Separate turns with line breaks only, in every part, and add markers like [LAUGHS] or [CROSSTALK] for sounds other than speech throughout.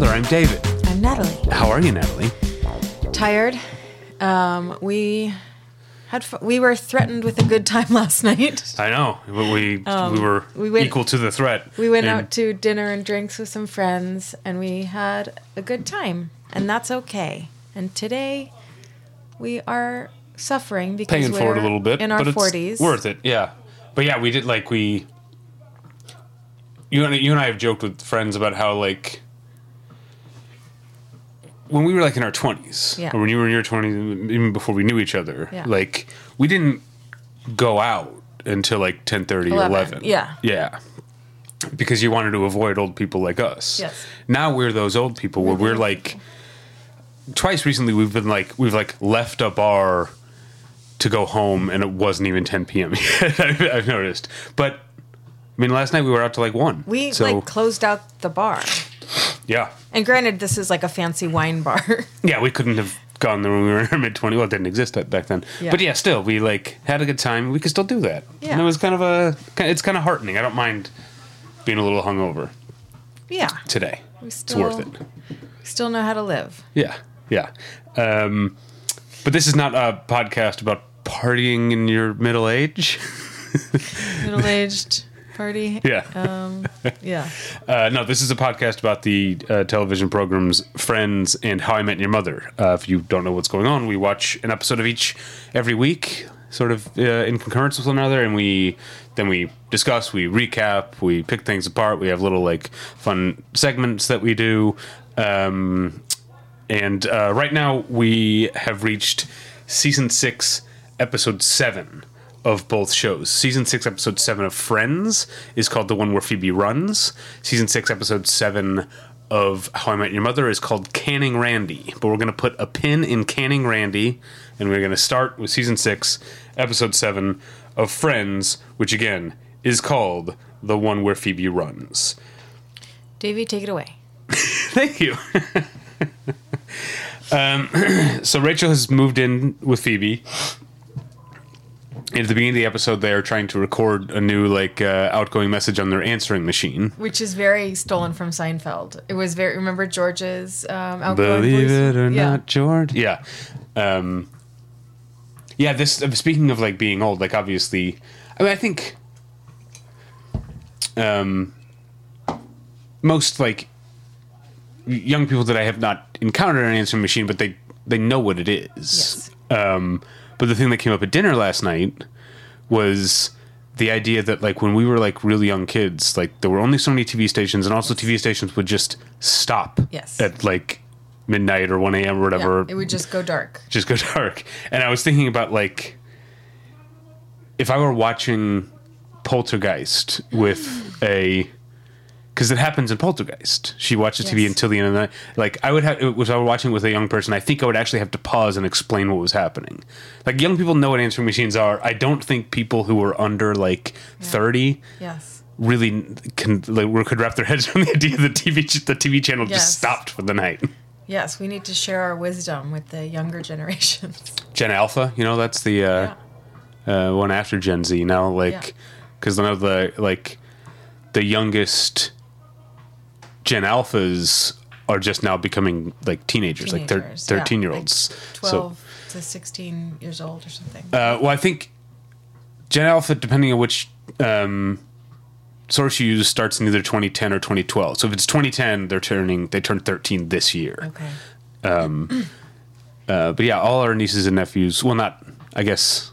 mother. I'm David.
I'm Natalie.
How are you, Natalie?
Tired. Um, we had fu- we were threatened with a good time [LAUGHS] last night.
I know, but we we were
Um, we went-
equal to the threat.
We went
And
out to dinner and drinks with some friends, and we had a good time, and that's okay. And today, we are suffering because
paying
we're
for it a little bit
in our
but it's
forties.
worth it. Yeah, but yeah, we did like we. You and you and I have joked with friends about how like when we were like in our twenties,
Yeah.
or when you were in your twenties, even before we knew each other,
Yeah.
like we didn't go out until like 10, 30 11.
11, yeah.
yeah, because you wanted to avoid old people like us.
Yes.
Now we're those old people where
We're the
we're
old
like. Twice recently, we've been like we've like left a bar to go home, and it wasn't even 10 p.m. [LAUGHS] yet. I've, I've noticed, but I mean, last night we were out to like one.
We
so
like closed out the bar,
yeah,
and granted, this is like a fancy wine bar. [LAUGHS]
yeah, we couldn't have gone there when we were in our mid 20s. Well, it didn't exist back then.
Yeah.
But yeah, still, we like had a good time. We could still do that.
Yeah.
and it was kind of a it's kind of heartening. I don't mind being a little hungover
yeah,
today.
we
It's worth it.
still know how to live.
Yeah, yeah. Um, but this is not a podcast about partying in your middle age. [LAUGHS]
Middle aged party.
Yeah.
Um, yeah. [LAUGHS]
Uh, no, this is a podcast about the uh, television programs Friends and How I Met Your Mother. Uh, if you don't know what's going on, we watch an episode of each every week, sort of uh, in concurrence with one another, and we then we discuss, we recap, we pick things apart. We have little like fun segments that we do. Um, and uh, right now we have reached season six, episode seven of both shows. Season six, episode seven of Friends is called the one where Phoebe runs. Season six, episode seven of How I Met Your Mother is called Canning Randy. But we're going to put a pin in Canning Randy, and we're going to start with season six, episode seven of Friends, which again is called the one where Phoebe runs.
Davey, take it away. [LAUGHS]
Thank you. [LAUGHS] um, [CLEARS THROAT] so Rachel has moved in with Phoebe. At the beginning of the episode, they are trying to record a new like uh, outgoing message on their answering machine.
Which is very stolen from Seinfeld. It was very. Remember George's um, outgoing
Believe
voice?
it or
yeah.
not, George. Yeah, um, yeah. This uh, speaking of like being old, like obviously, I mean, I think, um, most like young people that I have not encountered an answering machine, but they they know what it is.
Yes.
Um, but the thing that came up at dinner last night was the idea that like when we were like really young kids, like there were only so many TV stations, and also TV stations would just stop
Yes.
at like midnight or one a.m. or whatever.
Yeah, it would just go dark.
just go [LAUGHS] dark. And I was thinking about like if I were watching Poltergeist with a because it happens in Poltergeist. She watches TV
Yes.
until the end of the night. Like I would have if I were watching with a young person, I think I would actually have to pause and explain what was happening. Like young people know what answering machines are. I don't think people who are under like thirty
Yes.
really can like could wrap their heads around the idea that TV the TV channel
Yes.
just stopped for the night.
Yes, we need to share our wisdom with the younger generations. [LAUGHS]
Gen Alpha, you know, that's the uh, uh, one after Gen Z now. Like, because none of the like the youngest Gen Alphas are just now becoming like teenagers, like thir-
Teenagers, yeah,
thirteen year olds.
like 12 to 16 years old or something.
Uh, well, I think Gen Alpha, depending on which um, source you use, starts in either 2010 or 2012. So if it's 2010, they're turning they turn 13 this year.
okay.
Uh, but yeah, all our nieces and nephews. Well, not I guess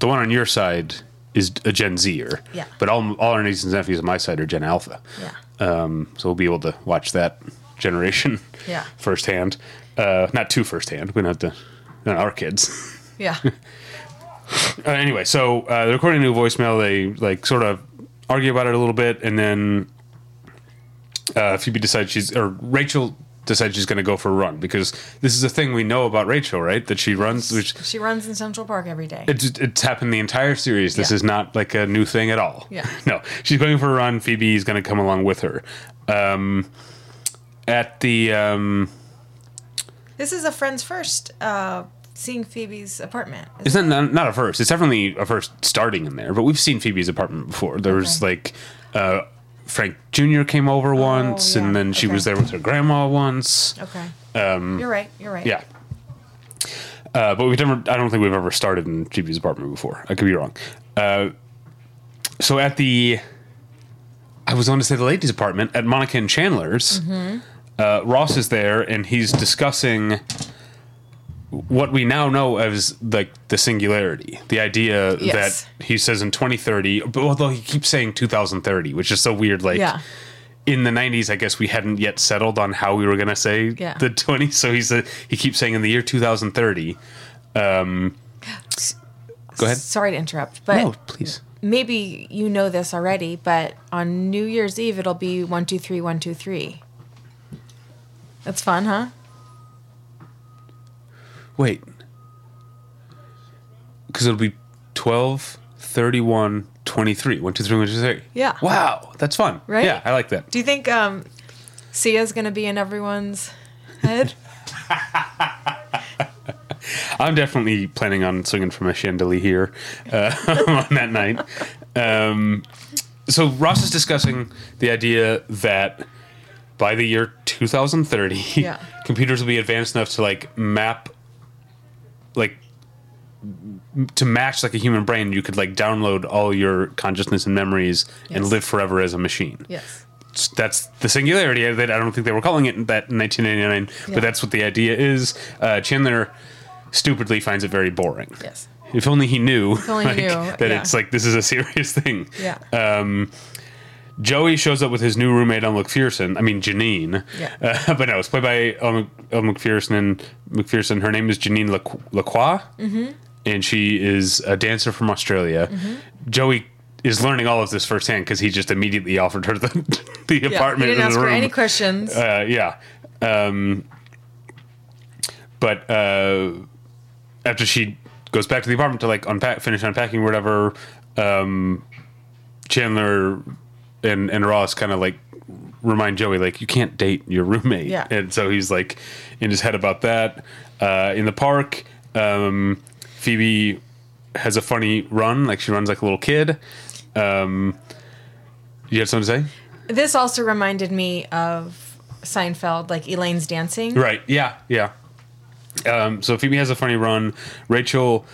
the one on your side is a Gen Zer.
Yeah.
But all all our nieces and nephews on my side are Gen Alpha.
Yeah.
Um, so we'll be able to watch that generation.
Yeah. [LAUGHS]
Firsthand, uh, not too firsthand. We don't have to. Not our kids. [LAUGHS]
Yeah. [LAUGHS]
Uh, anyway, so uh, they're recording a new voicemail. They like sort of argue about it a little bit, and then uh, Phoebe decides she's or Rachel decides she's going to go for a run because this is a thing we know about Rachel, right? That she runs. Which
she runs in Central Park every day.
it's, it's happened the entire series. This
Yeah.
is not like a new thing at all.
Yeah. [LAUGHS]
No, she's going for a run. Phoebe is going to come along with her. Um, at the um,
This is a friend's first uh, seeing Phoebe's apartment.
It's not, not not a first. It's definitely a first starting in there. But we've seen Phoebe's apartment before. There was
Okay.
like uh, Frank Jr. came over once,
Oh, yeah.
and then she
Okay.
was there with her grandma once.
Okay. Um, you're right. You're right.
Yeah. Uh, but we've never, I don't think we've ever started in Phoebe's apartment before. I could be wrong. Uh, so at the, I was going to say the ladies' apartment at Monica and Chandler's,
Mm-hmm.
uh, Ross is there and he's discussing what we now know as like the singularity, the idea
Yes.
that he says in 2030, but although he keeps saying 2030, which is so weird. Like,
Yeah.
in the 90s, I guess we hadn't yet settled on how we were going to say
Yeah.
the 20s. So he's a, he keeps saying in the year 2030. Um, go ahead.
Sorry to interrupt, but
No, please.
maybe you know this already, but on New Year's Eve it'll be one two three one two three. That's fun, huh?
Wait. Because it'll be 12, 31, 23. 1, 2, 3, 1, 2, 3.
Yeah.
Wow. That's fun.
Right?
Yeah, I like that.
Do you think um, Sia's gonna be in everyone's head? [LAUGHS]
I'm definitely planning on swinging from a chandelier uh, [LAUGHS] on that night. Um, so Ross is discussing the idea that by the year 2030,
Yeah.
computers will be advanced enough to like map, like to match like a human brain. You could like download all your consciousness and memories and live forever as a machine
yes.
that's the singularity. That I don't think they were calling it that in 1989,
Yeah.
but that's what the idea is. Uh, Chandler stupidly finds it very boring.
Yes.
If only he knew,
only he knew,
that
yeah.
it's like this is a serious thing.
Yeah.
Um, Joey shows up with his new roommate on Macpherson. I mean Janine.
Yeah. [LAUGHS]
Uh, but no, it's played by Mc- Macpherson. And Macpherson. Her name is Janine Lacroix,
Mm-hmm.
and she is a dancer from Australia. Joey is learning all of this firsthand because he just immediately offered her the [LAUGHS] the
Yeah.
apartment
You didn't
in
ask
the
her any questions.
Uh, yeah. Um, but uh, after she goes back to the apartment to like unpack, finish unpacking, whatever, um, Chandler and and Ross kind of like remind Joey like you can't date your roommate,
Yeah.
and so he's like in his head about that. Uh, in the park, um, Phoebe has a funny run, like she runs like a little kid. Um, you had something to say?
this also reminded me of Seinfeld, like Elaine's dancing.
Right. Yeah. Yeah. Um, so Phoebe has a funny run. Rachel,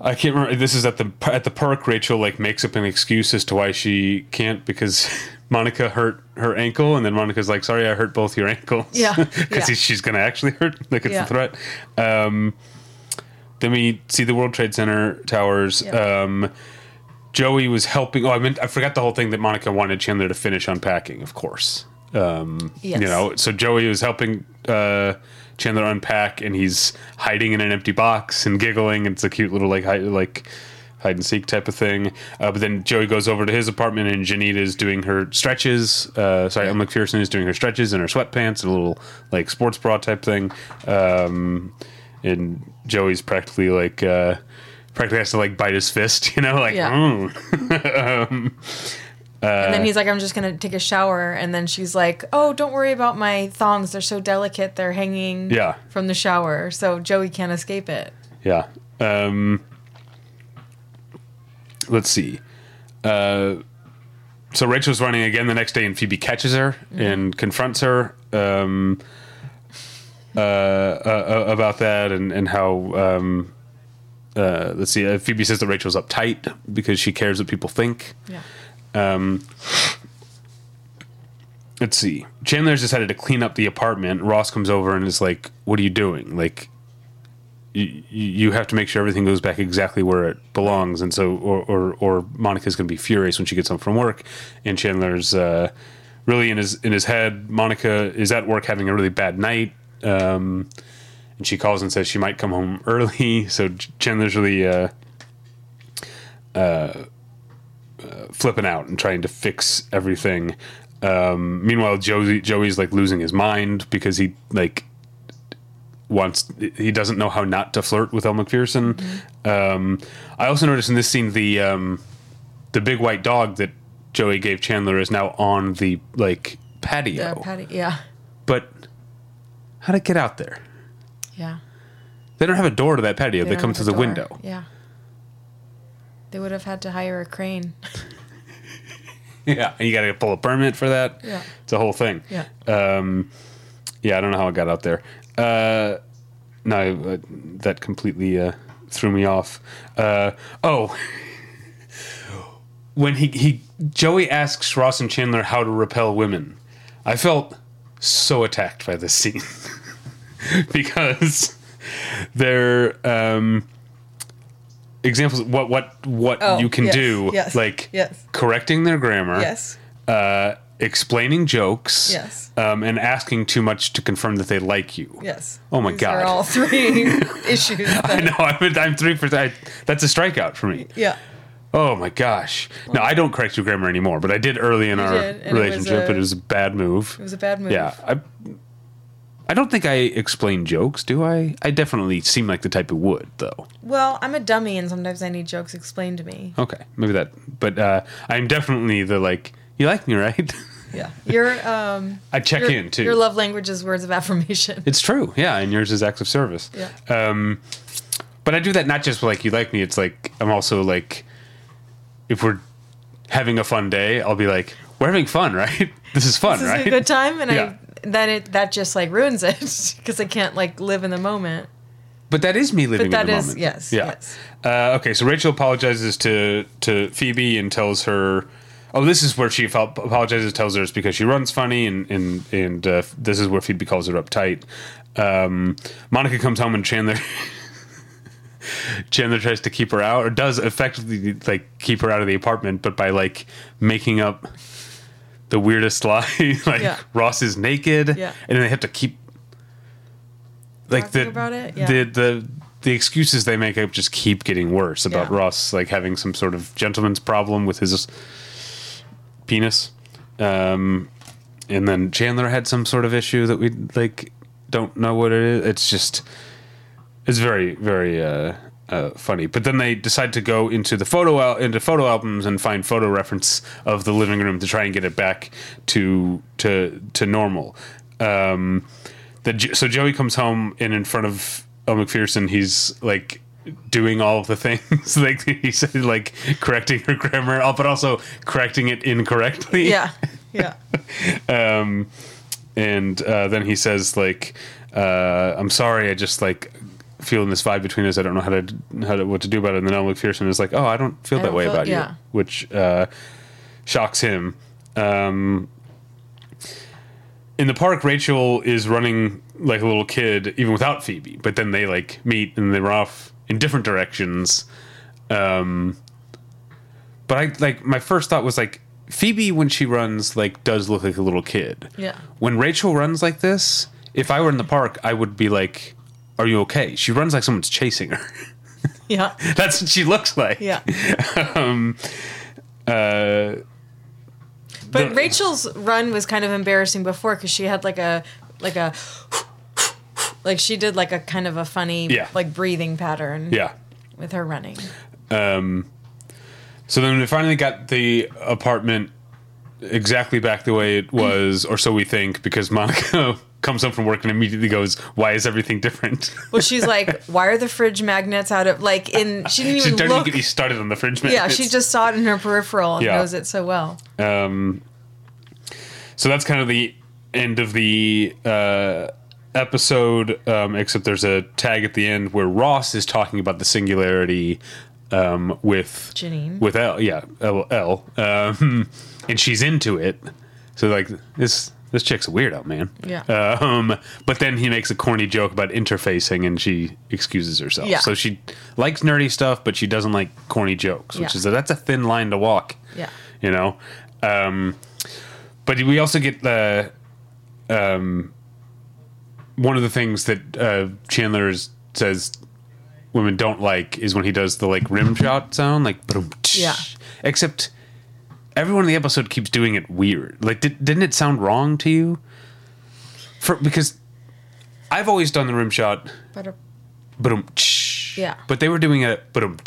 I can't remember. This is at the at the park. Rachel like makes up an excuse as to why she can't because [LAUGHS] Monica hurt her ankle, and then Monica's like, "Sorry, I hurt both your ankles."
Yeah,
because [LAUGHS]
yeah.
she's gonna actually hurt. Like it's
Yeah.
a threat. Um, then we see the World Trade Center towers. Um, Joey was helping. Oh, I meant I forgot the whole thing that Monica wanted Chandler to finish unpacking. Of course. Um,
Yes.
You know, so Joey was helping uh, Chandler unpack, and he's hiding in an empty box and giggling. It's a cute little like hide, like hide and seek type of thing. Uh, but then Joey goes over to his apartment, and Janita is doing her stretches. Uh, sorry, Elle Macpherson is doing her stretches in her sweatpants and a little like sports bra type thing. Um, and Joey's practically like. Uh, Practically has to like bite his fist, [LAUGHS] you know, like
Yeah.
"Mm."
and [LAUGHS]
Uh,
then he's like, I'm just gonna take a shower. And then she's like, Oh, don't worry about my thongs. They're so delicate. They're hanging
Yeah.
from the shower. So Joey can't escape it.
Yeah. Um, let's see. Uh, so Rachel's running again the next day, and Phoebe catches her and confronts her um, uh, uh, uh, about that and and how. Um, uh, let's see. Uh, Phoebe says that Rachel's uptight because she cares what people think.
Yeah.
Let's see. Chandler's decided to clean up the apartment. Ross comes over and is like, "What are you doing? Like, you, you have to make sure everything goes back exactly where it belongs." And so, or or, or Monica's going to be furious when she gets home from work, and Chandler's uh, really in his in his head. Monica is at work having a really bad night. Um, and she calls and says she might come home early. [LAUGHS] So Chandler's really uh, uh, uh, flipping out and trying to fix everything. Um, meanwhile, Joey Joey's like losing his mind because he like wants he doesn't know how not to flirt with Elle Macpherson. Um, I also noticed in this scene the um, the big white dog that Joey gave Chandler is now on the like patio.
Yeah. Patty. Yeah.
But how'd it get out there?
Yeah.
They don't have a door to that patio. They,
don't
come through the
door.
window.
Yeah. They would have had to hire a crane. [LAUGHS]
yeah, and you got to pull a permit for that.
Yeah.
it's a whole thing.
Yeah.
Um, yeah, I don't know how it got out there. Uh, no, uh, that completely uh, threw me off. Uh, oh, when he he Joey asks Ross and Chandler how to repel women, I felt so attacked by this scene [LAUGHS] because they're um, examples of what what what
Oh,
you can
yes,
do,
yes,
like
yes.
correcting their grammar,
Yes.
uh, explaining jokes,
Yes.
um, and asking too much to confirm that they like you.
Yes.
Oh my
These
God.
Are all three [LAUGHS] issues.
I know. I'm, I'm three for. I, that's a strikeout for me.
yeah.
Oh my gosh! no, I don't correct your grammar anymore, but I did early in our
did, and it was
relationship.
a-
it was a bad move.
It was a bad move.
Yeah, I. I don't think I explain jokes, do I? I definitely seem like the type who would, though.
Well, I'm a dummy, and sometimes I need jokes explained to me.
Okay, maybe that. But uh, I'm definitely the like. You like me, right? [LAUGHS]
Yeah. Your um.
I check
your,
in too.
Your love language is words of affirmation.
It's true, yeah, and yours is acts of service.
Yeah.
Um, but I do that not just like you like me. It's like I'm also like, if we're having a fun day, I'll be like, we're having fun, [LAUGHS] right? This is fun,
This is
right?
a good time, and
Yeah.
I then it that just like ruins it [LAUGHS] because I can't like live in the moment.
But that is me living
But
in the
that is
moment.
yes,
Yeah.
yes.
Uh, okay, so Rachel apologizes to to Phoebe and tells her, "Oh, this is where she felt, apologizes. Tells her it's because she runs funny, and and and uh, this is where Phoebe calls her uptight." Um, Monica comes home and Chandler. [LAUGHS] Chandler tries to keep her out, or does effectively like keep her out of the apartment, but by like making up the weirdest [LAUGHS] lie, like
Yeah.
Ross is naked,
Yeah.
and then they have to keep like
Talking
the
about it? Yeah.
the the the excuses they make up just keep getting worse about
Yeah.
Ross like having some sort of gentleman's problem with his penis. Um, and then Chandler had some sort of issue that we like don't know what it is. It's just it's very very uh, uh, funny. But then they decide to go into the photo al- into photo albums and find photo reference of the living room to try and get it back to to to normal. Um, the so Joey comes home and in front of Elle Macpherson, he's like doing all of the things [LAUGHS] like he said like correcting her grammar but also correcting it incorrectly
Yeah. [LAUGHS] Yeah.
um, and uh, then he says like, uh, "I'm sorry, I just like feeling this vibe between us. I don't know how to how to what to do about it." And then Elle Macpherson is like, "Oh, I don't feel
I
that
don't
way
feel-
about
yeah.
you," which uh, shocks him. Um, in the park, Rachel is running like a little kid, even without Phoebe. But then they like meet and they run off in different directions. Um, but I like my first thought was like Phoebe when she runs like does look like a little kid.
Yeah.
When Rachel runs like this, if I were in the park, I would be like, "Are you okay?" She runs like someone's chasing her. [LAUGHS]
Yeah.
That's what she looks like.
Yeah. [LAUGHS]
Um, uh,
But
The-
Rachel's run was kind of embarrassing before because she had like a like a like she did like a kind of a funny
Yeah.
like breathing pattern
yeah.
with her running. Um.
So then we finally got the apartment exactly back the way it was, or so we think, because Monica comes home from work and immediately goes, "Why is everything different?" [LAUGHS]
Well, she's like, "Why are the fridge magnets out of like in?" [LAUGHS] She didn't
she
even
doesn't
look.
get me started on the fridge.
Yeah, she just saw it in her peripheral and
Yeah.
knows it so well.
Um, so that's kind of the end of the uh, episode, um, except there's a tag at the end where Ross is talking about the singularity um, with
Janine.
with Elle, yeah, Elle, Elle um, [LAUGHS] and she's into it. So like this this chick's a weirdo, man.
Yeah.
Um, but then he makes a corny joke about interfacing, and she excuses herself.
Yeah.
So she likes nerdy stuff, but she doesn't like corny jokes, which
Yeah.
is a, that's a thin line to walk
Yeah.
you know um but we also get the um one of the things that uh chandler is- says women don't like is when he does the like rim shot sound like boom
Yeah.
except everyone in the episode keeps doing it weird like did, didn't it sound wrong to you for because i've always done the rim shot
But
boom
Yeah.
but they were doing a boom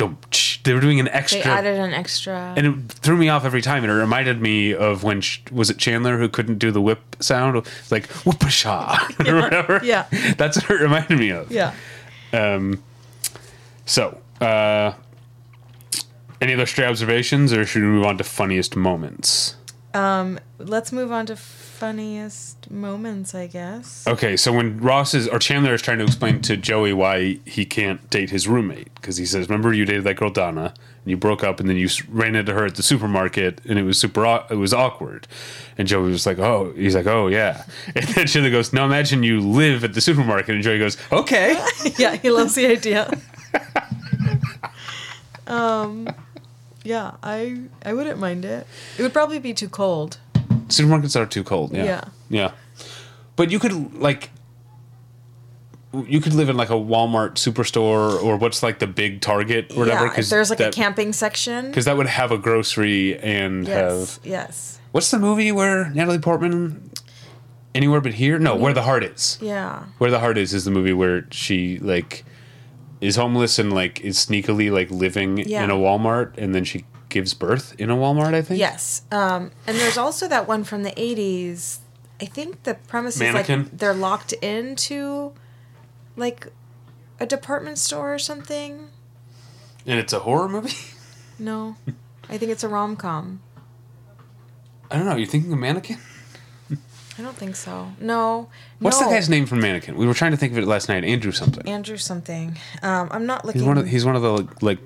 they were doing an extra
they added an extra.
and it threw me off every time. And it reminded me of when sh- was it Chandler who couldn't do the whip sound, like whoopasha [LAUGHS] or [LAUGHS] whatever.
Yeah. [LAUGHS]
that's what it reminded me of.
yeah.
Um. So, uh, any other stray observations, or should we move on to funniest moments?
Um, let's move on to funniest moments, I guess.
Okay, so when Ross is or Chandler is trying to explain to Joey why he can't date his roommate because he says, "Remember you dated that girl Donna and you broke up and then you ran into her at the supermarket and it was super it was awkward." And Joey was like, "Oh," he's like, "Oh yeah." [LAUGHS] And then Chandler goes, "Now imagine you live at the supermarket." And Joey goes, "Okay." [LAUGHS]
yeah, he loves the idea. [LAUGHS] um, yeah, I I wouldn't mind it. It would probably be too cold.
Supermarkets are too cold. Yeah.
Yeah.
Yeah. But you could like you could live in like a Walmart superstore or what's like the big Target or whatever
yeah, if there's like
that,
a camping section.
because that would have a grocery and
Yes,
have
yes,
what's the movie where Natalie Portman anywhere but here? No, where the heart is.
yeah,
Where the heart is is the movie where she like is homeless and like is sneakily like living
Yeah.
in a Walmart and then she gives birth in a Walmart. I think.
yes. Um, and there's also that one from the '80s. I think the premise is like they're locked into like a department store or something.
And it's a horror movie. [LAUGHS]
No, I think it's a rom com.
I don't know. You're thinking of Mannequin?
I don't think so. No.
What's
no.
the guy's name from Mannequin? We were trying to think of it last night. Andrew something.
Andrew something. Um, I'm not looking.
He's one of he's one of the like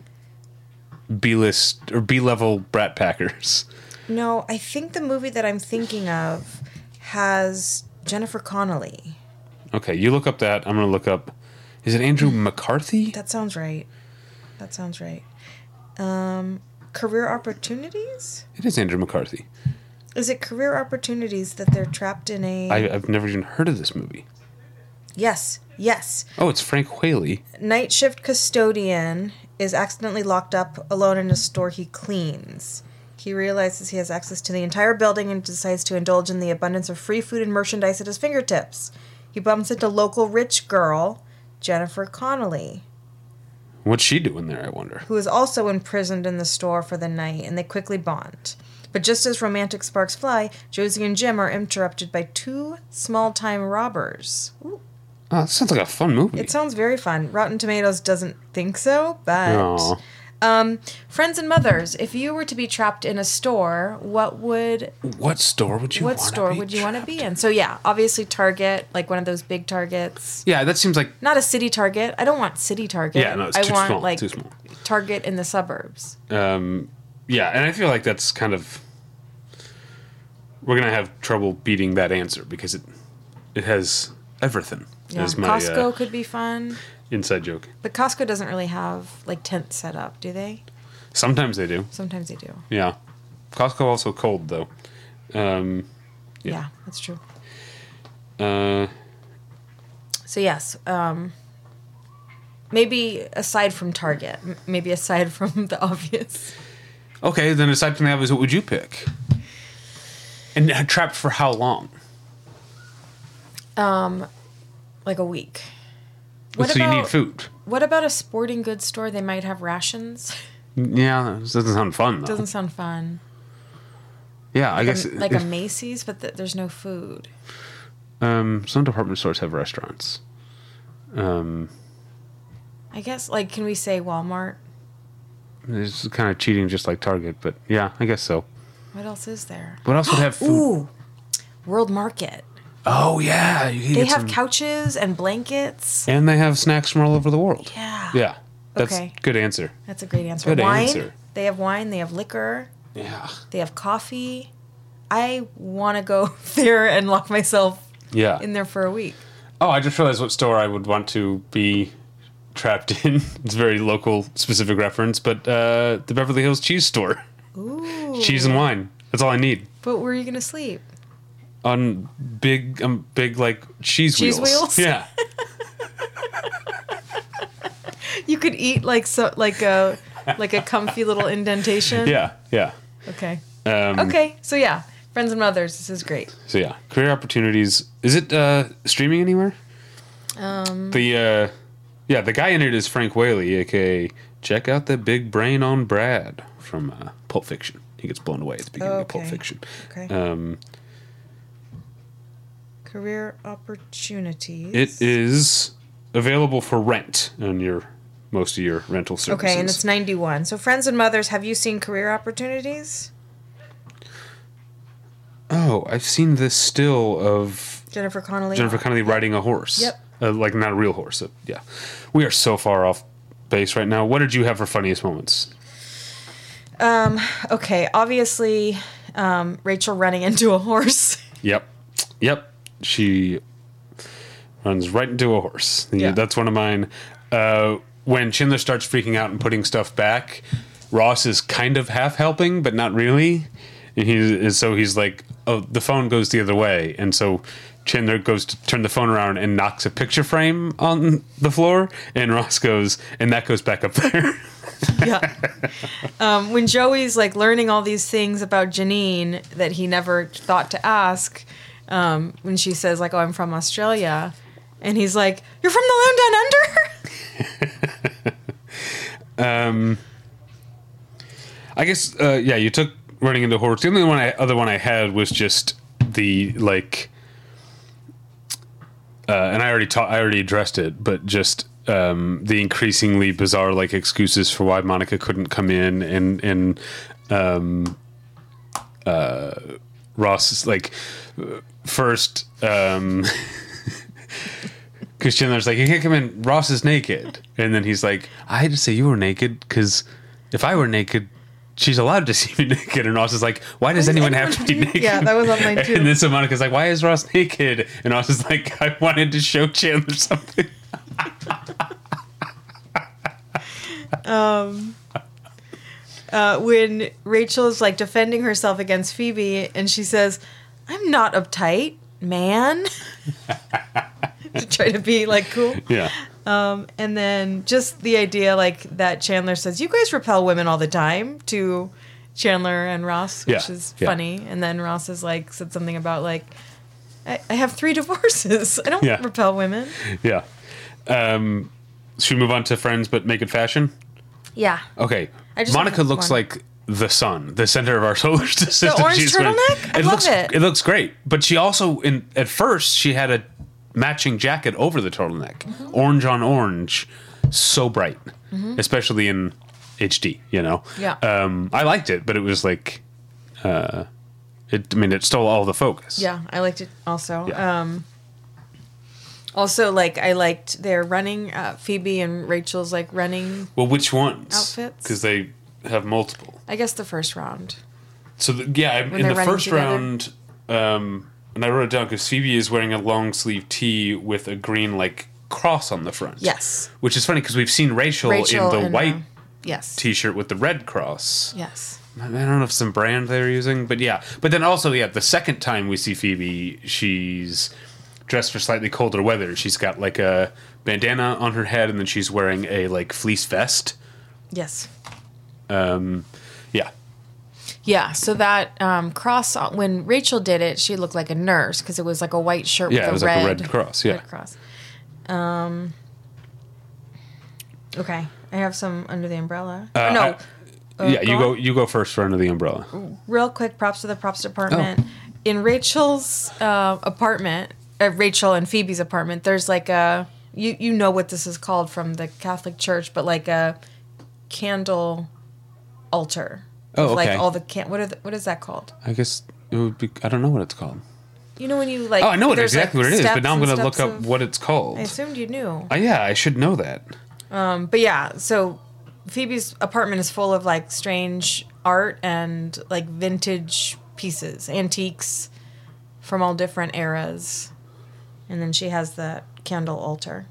B list or B level brat packers.
No, I think the movie that I'm thinking of has Jennifer Connelly.
Okay, you look up that. I'm gonna look up. Is it Andrew McCarthy?
That sounds right. That sounds right. Um, career opportunities?
It is Andrew McCarthy.
Is it career opportunities that they're trapped in a?
I, I've never even heard of this movie.
yes, yes.
Oh, it's Frank Whaley.
Night shift custodian is accidentally locked up alone in a store he cleans. He realizes he has access to the entire building and decides to indulge in the abundance of free food and merchandise at his fingertips. He bumps into local rich girl, Jennifer Connelly,
What's she doing there? I wonder.
who is also imprisoned in the store for the night, and they quickly bond. But just as romantic sparks fly, Josie and Jim are interrupted by two small time robbers.
Oh, that sounds like a fun movie.
It sounds very fun. Rotten Tomatoes doesn't think so, but. Um, friends and mothers, if you were to be trapped in a store, what would
what store would you?
what
wanna
store
be
would you want to be in? So yeah, obviously Target, like one of those big Targets.
Yeah, that seems like
Not a city Target. I don't want city Target.
Yeah, no, it's
I
too
want
small,
like
too small.
Target in the suburbs.
um, yeah, and I feel like that's kind of we're gonna have trouble beating that answer because it it has everything.
Yeah,
my
Costco
uh,
could be fun,
inside joke.
but Costco doesn't really have like tents set up, do they?
Sometimes they do.
Sometimes they do.
Yeah, Costco also cold though. Um,
Yeah,
Yeah.
that's true.
uh,
So yes, um, maybe aside from Target, m- maybe aside from [LAUGHS] the obvious.
Okay, then aside from the obvious, what would you pick? And trapped for how long?
Um, like a week. What
so you need food.
What about a sporting goods store? They might have rations.
Yeah, this doesn't sound fun though.
Doesn't sound fun.
yeah, I
Like
guess
a, like a Macy's, but th- there's no food.
um, some department stores have restaurants. Um,
I guess like can we say Walmart?
It's kind of cheating, just like Target, but yeah, I guess so.
What else is there?
What else would have food?
Ooh, World Market.
Oh yeah, you can
They
get
have
some-
couches and blankets.
and they have snacks from all over the world.
Yeah.
Yeah, that's
Okay.
good answer.
That's a great answer.
Good
wine.
answer.
They have wine. They have liquor.
Yeah,
They have coffee. I want to go [LAUGHS] there and lock myself
yeah.
in there for a week.
oh, I just realized what store I would want to be trapped in. [LAUGHS] it's a very local, specific reference, but uh, the Beverly Hills Cheese Store.
Ooh.
Cheese and wine. That's all I need.
But where are you gonna sleep?
On big, um, big like cheese, wheels.
Cheese
wheels.
wheels?
Yeah. [LAUGHS]
You could eat like so like a like a comfy little indentation.
Yeah. Yeah.
Okay.
Um,
Okay. So yeah, friends and mothers. This is great.
So yeah, career opportunities. Is it uh, streaming anywhere?
Um,
The uh, yeah, the guy in it is Frank Whaley, aka check out the big brain on Brad from uh, Pulp Fiction. He gets blown away at the beginning of Pulp Fiction.
okay.
Um,
Career opportunities.
it is available for rent on your most of your rental services.
Okay, and it's 91. So, friends and mothers, have you seen career opportunities?
Oh, I've seen this still of
Jennifer Connelly.
Jennifer Connelly riding a horse.
Yep.
Uh, like not a real horse. Uh, yeah. We are so far off base right now. What did you have for funniest moments? Um.
Okay, obviously, um, Rachel running [LAUGHS] into a horse.
Yep. Yep. She runs right into a horse. Yeah,
Yeah.
That's one of mine. Uh, when Chandler starts freaking out and putting stuff back, Ross is kind of half helping, but not really. And he and so he's like, "Oh, the phone goes the other way," and so Chandler goes to turn the phone around and knocks a picture frame on the floor, and Ross goes, and that goes back up there. [LAUGHS]
yeah. Um, when Joey's like learning all these things about Janine that he never thought to ask, um, when she says like, "Oh, I'm from Australia," and he's like, "You're from the land down under." [LAUGHS]
um, I guess uh, yeah, you took running into horse. The only one I, other one I had was just the like, uh, and I already taught, I already addressed it, but just um, the increasingly bizarre like excuses for why Monica couldn't come in, and and um, uh, Ross is like first. Um, [LAUGHS] Because Chandler's like, you can't come in. Ross is naked, and then he's like, I had to say you were naked because if I were naked, she's allowed to [LAUGHS] see me naked. And Ross is like, why does anyone have to be [LAUGHS] naked?
Yeah, that was on mine [LAUGHS] too.
And then so Monica's like, why is Ross naked? And Ross is like, I wanted to show Chandler something.
uh, when Rachel is like defending herself against Phoebe, and she says, "I'm not uptight, man." to try to be like cool.
Yeah,
Um, and then just the idea like that Chandler says, "You guys repel women all the time." To Chandler and Ross, which
Yeah,
is
yeah.
funny. And then Ross is like said something about like, "I, I have three [LAUGHS] divorces. I don't
Yeah.
repel women."
yeah. Um, should we move on to friends, but make it fashion?
Yeah.
Okay.
I just
Monica looks
one.
like the sun, the center of our [LAUGHS] solar system.
The orange
She's wearing-
turtleneck? I love
looks,
it.
It looks great, but she also, in at first, she had a matching jacket over the turtleneck,
Mm-hmm.
orange on orange, so bright, especially in HD. You know.
Yeah.
Um, I liked it, but it was like, uh, it. I mean, it stole all the focus.
Yeah, I liked it also.
Yeah.
Um, also, like I liked their running. Uh, Phoebe and Rachel's like running.
Well, which ones?
Outfits?
Because they have multiple.
I guess the first round.
So the, yeah, in the first
together.
round, um, and I wrote it down because Phoebe is wearing a long sleeve tee with a green like cross on the front.
Yes.
which is funny because we've seen Rachel,
Rachel
in the
and,
white
uh, yes.
T-shirt with the red cross.
yes.
I don't know if some brand they were using, but yeah. But then also, yeah, the second time we see Phoebe, she's dressed for slightly colder weather. She's got like a bandana on her head, and then she's wearing a like fleece vest.
Yes.
Um, Yeah,
Yeah. So that um, cross on- when Rachel did it, she looked like a nurse because it was like a white shirt
Yeah,
with
it
a
was
red
like a red cross, yeah.
red cross. Um. Okay, I have some under the umbrella.
Uh,
no,
I-
Uh,
yeah. You
go
go. You go first for under the umbrella.
real quick props to the props department
Oh.
in rachel's uh, apartment uh, rachel and phoebe's apartment there's like a you you know what this is called from the catholic church but like a candle altar
Oh, okay.
like all the can what are the, what is that called
I guess it would be. I don't know what it's called.
you know when you like
Oh, I know what exactly
like,
what it is, but now I'm going to look up
of-
what it's called.
i assumed you knew
Oh, yeah, I should know that.
Um, but yeah, so Phoebe's apartment is full of like strange art and like vintage pieces, antiques from all different eras. And then she has the candle altar.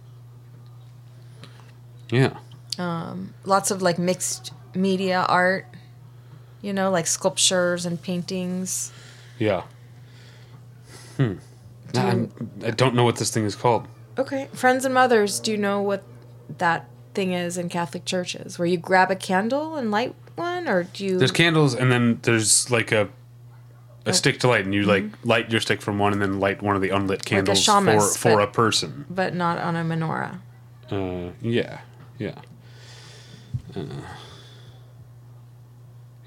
Yeah.
Um, Lots of like mixed media art, you know, like sculptures and paintings.
Yeah. Hmm. Nah, I'm, I don't know what this thing is called.
Okay. Friends and mothers, do you know what that thing is in Catholic churches? Where you grab a candle and light one, or do you.
There's candles, and then there's like a a stick to light, and you like
Mm-hmm.
light your stick from one, and then light one of the unlit candles for
shamus,
for
but-
a person.
but not on a menorah.
Uh, yeah, yeah, uh,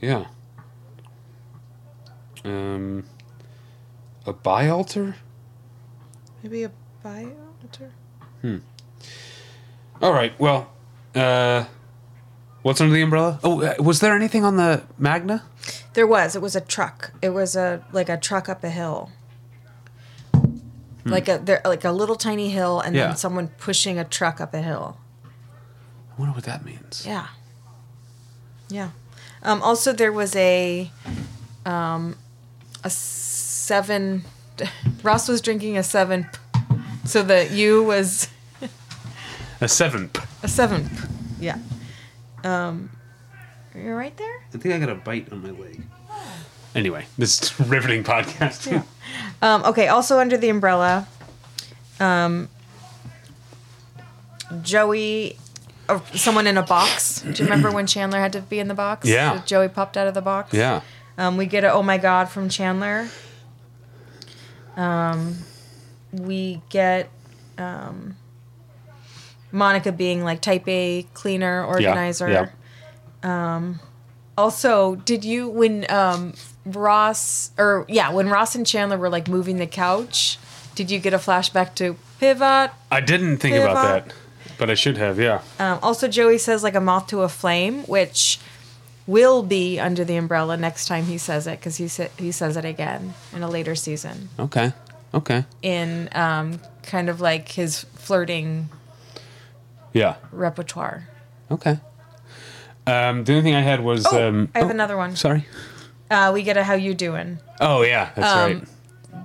yeah. Um, a bi altar.
Maybe a bio altar? Hmm.
All right. Well, uh, what's under the umbrella? Oh, uh, was there anything on the Magna?
There was. It was a truck. It was a like a truck up a hill. Like a there like a little tiny hill and
Yeah.
then someone pushing a truck up a hill.
I wonder what that means.
Yeah. Yeah. Um, also, there was a um, a seven. [LAUGHS] Ross was drinking a seven, so the U was [LAUGHS]
A seventh.
a seven. Yeah. Um, you're right there.
I think I got a bite on my leg. Anyway, this is a [LAUGHS] riveting podcast.
Yeah. Um, okay. Also under the umbrella, um, Joey, uh, someone in a box. Do you remember when Chandler had to be in the box?
Yeah.
Joey popped out of the box.
yeah.
Um, we get a oh my god from Chandler. Um, we get um, Monica being like type A cleaner organizer.
yeah.
Um, Also, did you when um, Ross or yeah when Ross and Chandler were like moving the couch? Did you get a flashback to pivot?
I didn't think about that, but I should have. Yeah.
Um, also, Joey says like a moth to a flame, which will be under the umbrella next time he says it because he sa- he says it again in a later season.
Okay. Okay.
in um, kind of like his flirting
Yeah.
repertoire.
Okay. Um, the only thing I had was.
Oh,
um,
I have
oh,
another one.
Sorry.
Uh, we get a "How you doing?"
Oh yeah, that's
Um,
right.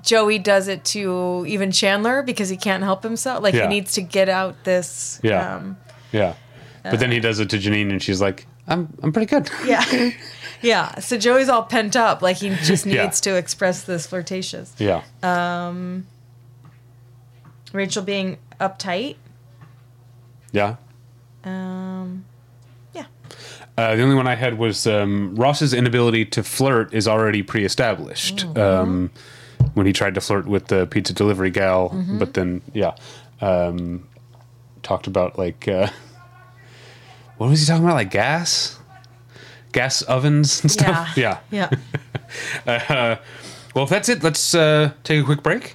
Joey does it to even Chandler because he can't help himself. Like
Yeah.
he needs to get out this.
Yeah.
Um,
Yeah. But then he does it to Janine, and she's like, "I'm, I'm pretty good."
yeah. [LAUGHS] yeah. So Joey's all pent up. Like he just needs
Yeah.
to express this flirtatious.
Yeah.
Rachel being uptight.
yeah.
Um, yeah.
Uh, the only one I had was um, Ross's inability to flirt is already pre-established. Um, when he tried to flirt with the pizza delivery gal, but then yeah, um, talked about like uh, [LAUGHS] what was he talking about? Like gas, gas ovens and [LAUGHS] stuff. Yeah.
Yeah. [LAUGHS]
Uh, well, if that's it, let's uh, take a quick break.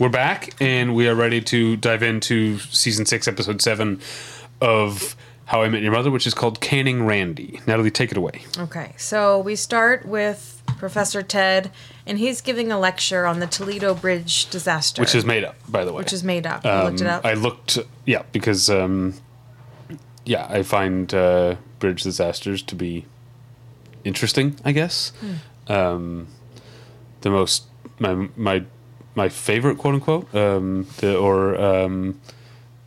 We're back, and we are ready to dive into season six, episode seven of How I Met Your Mother, which is called Canning Randy. Natalie, take it away.
Okay, so we start with Professor Ted, and he's giving a lecture on the Toledo Bridge disaster.
Which is made up, by the way.
Which is made up.
Um,
looked it up?
I looked, yeah, because um, yeah, I find uh, bridge disasters to be interesting. I guess
Hmm.
um, the most my my my favorite quote unquote um, the or um,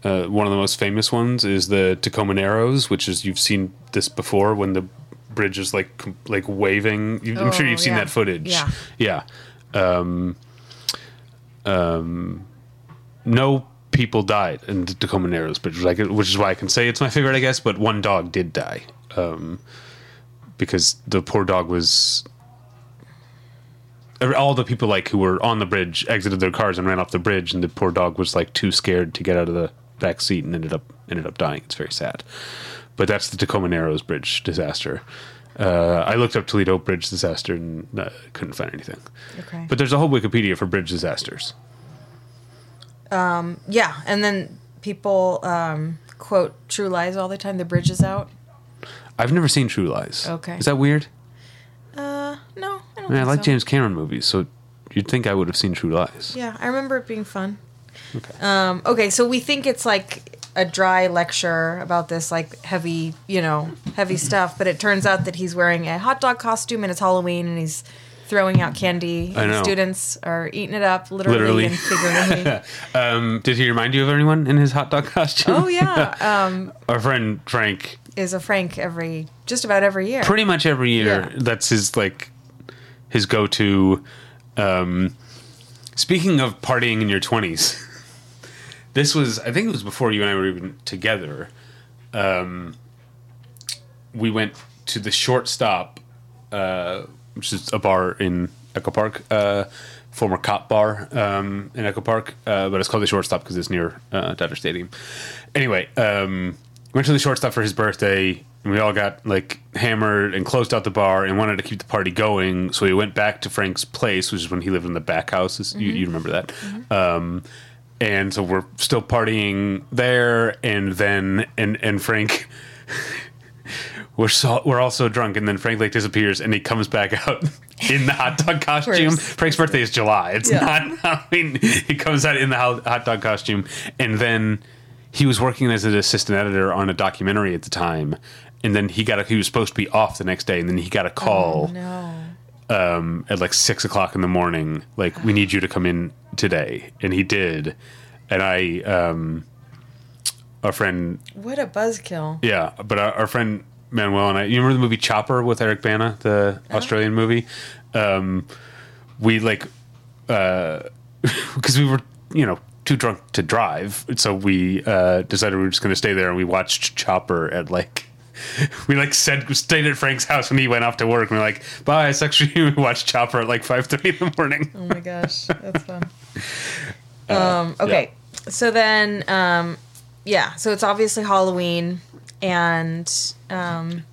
uh, one of the most famous ones is the Tacoma Narrows, which is you've seen this before when the bridge is like like waving. You, I'm sure
Oh,
you've seen
yeah.
that footage.
Yeah.
yeah. Um, um, no people died in the Tacoma Narrows Bridge, which, I which is why I can say it's my favorite, I guess. But one dog did die um, because the poor dog was. All the people like who were on the bridge exited their cars and ran off the bridge, and the poor dog was like too scared to get out of the back seat and ended up ended up dying. It's very sad, but that's the Tacoma Narrows Bridge disaster. Uh, I looked up Toledo Bridge disaster and uh, couldn't find anything.
Okay.
But there's a whole Wikipedia for bridge disasters.
Um, yeah, and then people um, quote True Lies all the time. The bridge is out.
I've never seen True Lies.
Okay.
Is that weird?
No, I don't
I mean, I like
so.
James Cameron movies, so you'd think I would have seen True Lies.
Yeah, I remember it being fun. Okay. Um, okay, so we think it's like a dry lecture about this like heavy, you know, heavy stuff, but it turns out that he's wearing a hot dog costume and it's Halloween and he's throwing out candy.
I
and
know.
the students are eating it up literally,
Literally.
and figuratively. [LAUGHS]
Um, did he remind you of anyone in his hot dog costume?
oh yeah, [LAUGHS] um,
Our friend Frank,
is a Frank every just about every year.
pretty much every year,
Yeah.
that's his like his go-to. Um, speaking of partying in your twenties, this was I think it was before you and I were even together. Um, we went to the shortstop, uh, which is a bar in Echo Park, uh, former cop bar um, in Echo Park, uh, but it's called the shortstop because it's near uh, Dodger Stadium. Anyway, um, went to the shortstop for his birthday. And we all got like hammered and closed out the bar and wanted to keep the party going. So we went back to Frank's place, which is when he lived in the back house. You, you remember that? Um, and so we're still partying there, and then and and Frank. [LAUGHS] We're so we're all so drunk, and then Frank like disappears, and he comes back out [LAUGHS] in the hot dog [LAUGHS] costume. Frank's birthday is July; it's
Yeah.
not mean, He comes out in the hot dog costume, and then he was working as an assistant editor on a documentary at the time, and then he got a, he was supposed to be off the next day, and then he got a call
No.
um, at like six o'clock in the morning, like we need you to come in today, and he did, and I, um, our friend,
What a buzzkill.
yeah, but our, our friend Manuel and I, you remember the movie Chopper with Eric Bana, the Australian movie? Um, we like, [LAUGHS] because we were, you know, too drunk to drive, so we uh, decided we were just going to stay there, and we watched Chopper at like. [LAUGHS] We like said stayed at Frank's house when he went off to work. And we're like, bye. It's actually [LAUGHS] we watched Chopper at like five thirty in the morning.
Oh my gosh, that's fun. [LAUGHS] um, okay, so then, um, yeah, so it's obviously Halloween, and um,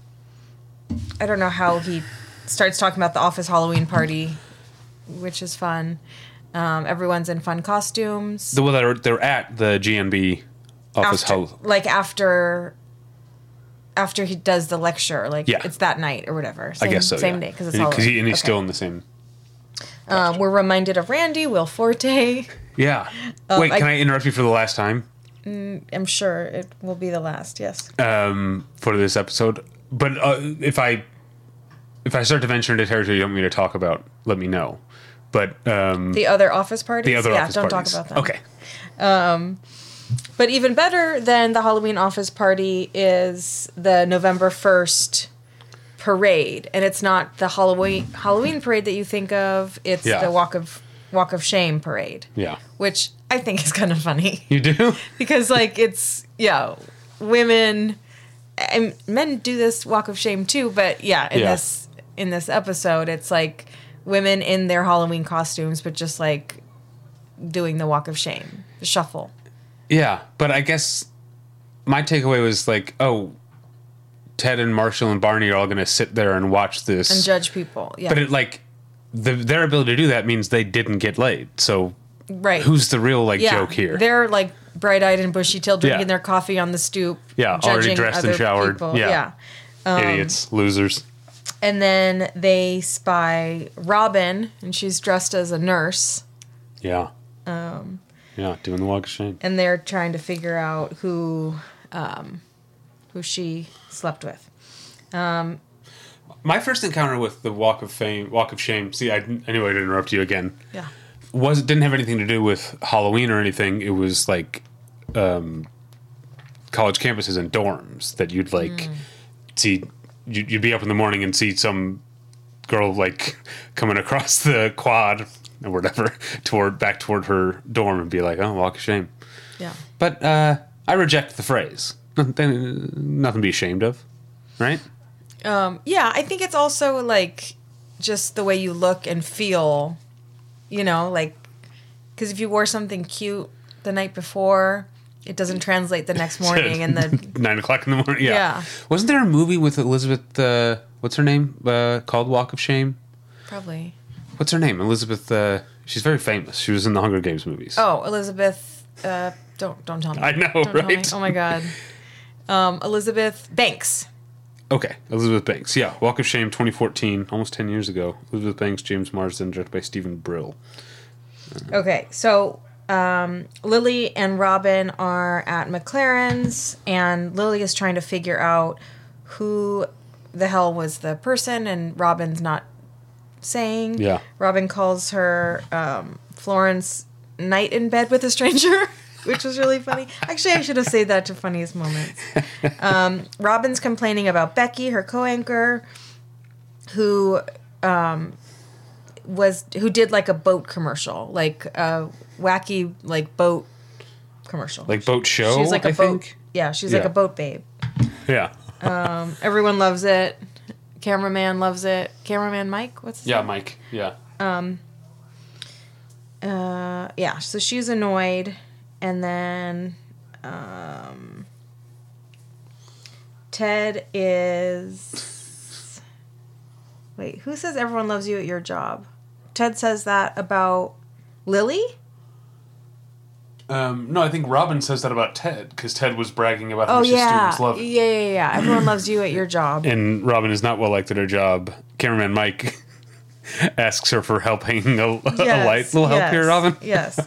I don't know how he starts talking about the office Halloween party, which is fun. Um, everyone's in fun costumes.
The well, they're they're at the GNB office
after,
house.
like after after he does the lecture, like
Yeah.
it's that night or whatever.
I
Same,
guess so.
Same
yeah.
day because it's
all.
Halloween.
he, and he's
Okay.
still in the same.
Um, we're reminded of Randy, Will Forte. [LAUGHS]
Yeah. Wait, can I interrupt you for the last time
I'm sure it will be the last. Yes.
um, for this episode? But uh, if I if I start to venture into territory you don't want me to talk about, let me know. But um,
The other office parties.
the other
yeah,
office
don't
parties.
talk about that.
Okay.
But even better than the Halloween office party is the November first parade, and it's not the Halloween Halloween parade that you think of. It's
Yeah.
the walk of walk of shame parade,
Yeah.
which I think is kind of funny
You do? [LAUGHS]
because like it's yeah, women and men do this walk of shame too, but yeah, in
Yeah.
this in this episode, it's like women in their Halloween costumes, but just like doing the walk of shame, the shuffle.
Yeah, but I guess my takeaway was like, oh, Ted and Marshall and Barney are all going to sit there and watch this,
and judge people. Yeah,
but it like the, their ability to do that means they didn't get laid. So
right.
who's the real like
yeah.
joke here?
They're like bright-eyed and bushy-tailed, drinking
Yeah.
their coffee on the stoop.
Yeah, already
judging
dressed and
other
showered.
people.
Yeah.
yeah.
Idiots, losers.
And then they spy Robin, and she's dressed as a nurse,
Yeah. Um. Yeah, doing the walk of shame.
and they're trying to figure out who, um, who she slept with.
Um, My first encounter with the walk of fame, walk of shame. See, I, I knew I'd interrupt you again.
Yeah.
Was didn't have anything to do with Halloween or anything. It was like, um, college campuses and dorms that you'd like
Mm.
see. You'd, you'd be up in the morning and see some girl like coming across the quad or whatever [LAUGHS] toward back toward her dorm and be like, "Oh, walk of shame."
Yeah.
But uh, I reject the phrase. [LAUGHS] Nothing, nothing to be ashamed of, right?
Yeah, I think it's also like just the way you look and feel, you know, like because if you wore something cute the night before, it doesn't translate the next [LAUGHS] morning, and the
nine o'clock in the morning. Yeah.
Yeah.
Wasn't there a movie with Elizabeth? Uh, what's her name? Uh, called Walk of Shame.
probably
What's her name? Elizabeth. Uh, she's very famous. She was in the Hunger Games movies.
oh Elizabeth. Uh, don't don't tell me.
I know,
Don't
right?
Oh my god. Um, Elizabeth Banks.
Okay, Elizabeth Banks. Yeah, Walk of Shame, 2014, almost 10 years ago. Elizabeth Banks, James Marsden, directed by Steven Brill.
Okay, so um, Lily and Robin are at McLaren's, and Lily is trying to figure out who the hell was the person, and Robin's not saying.
Yeah.
Robin calls her um, Florence Night in bed with a stranger, [LAUGHS] which was really funny. Actually, I should have saved that to funniest moments. [LAUGHS] Um, Robin's complaining about Becky, her co-anchor, who um, was who did like a boat commercial, like a wacky like boat commercial.
Like Boat Show,
she's like a
I
boat.
think?
Yeah, she's like a boat babe.
Yeah.
Um, everyone loves it. Cameraman loves it. Cameraman Mike, what's his
Yeah,
name?
Mike. Yeah. Um.
Uh, yeah. So she's annoyed, and then um, Ted is. Wait, who says everyone loves you at your job? Ted says that about Lily.
Um, no, I think Robin says that about Ted because Ted was bragging about how
Oh
much his students love
yeah,
him.
yeah, yeah. Everyone loves you at your job.
And Robin is not well liked at her job. Cameraman Mike [LAUGHS] asks her for help hanging a, a light. Little help here, Robin. [LAUGHS]
yes.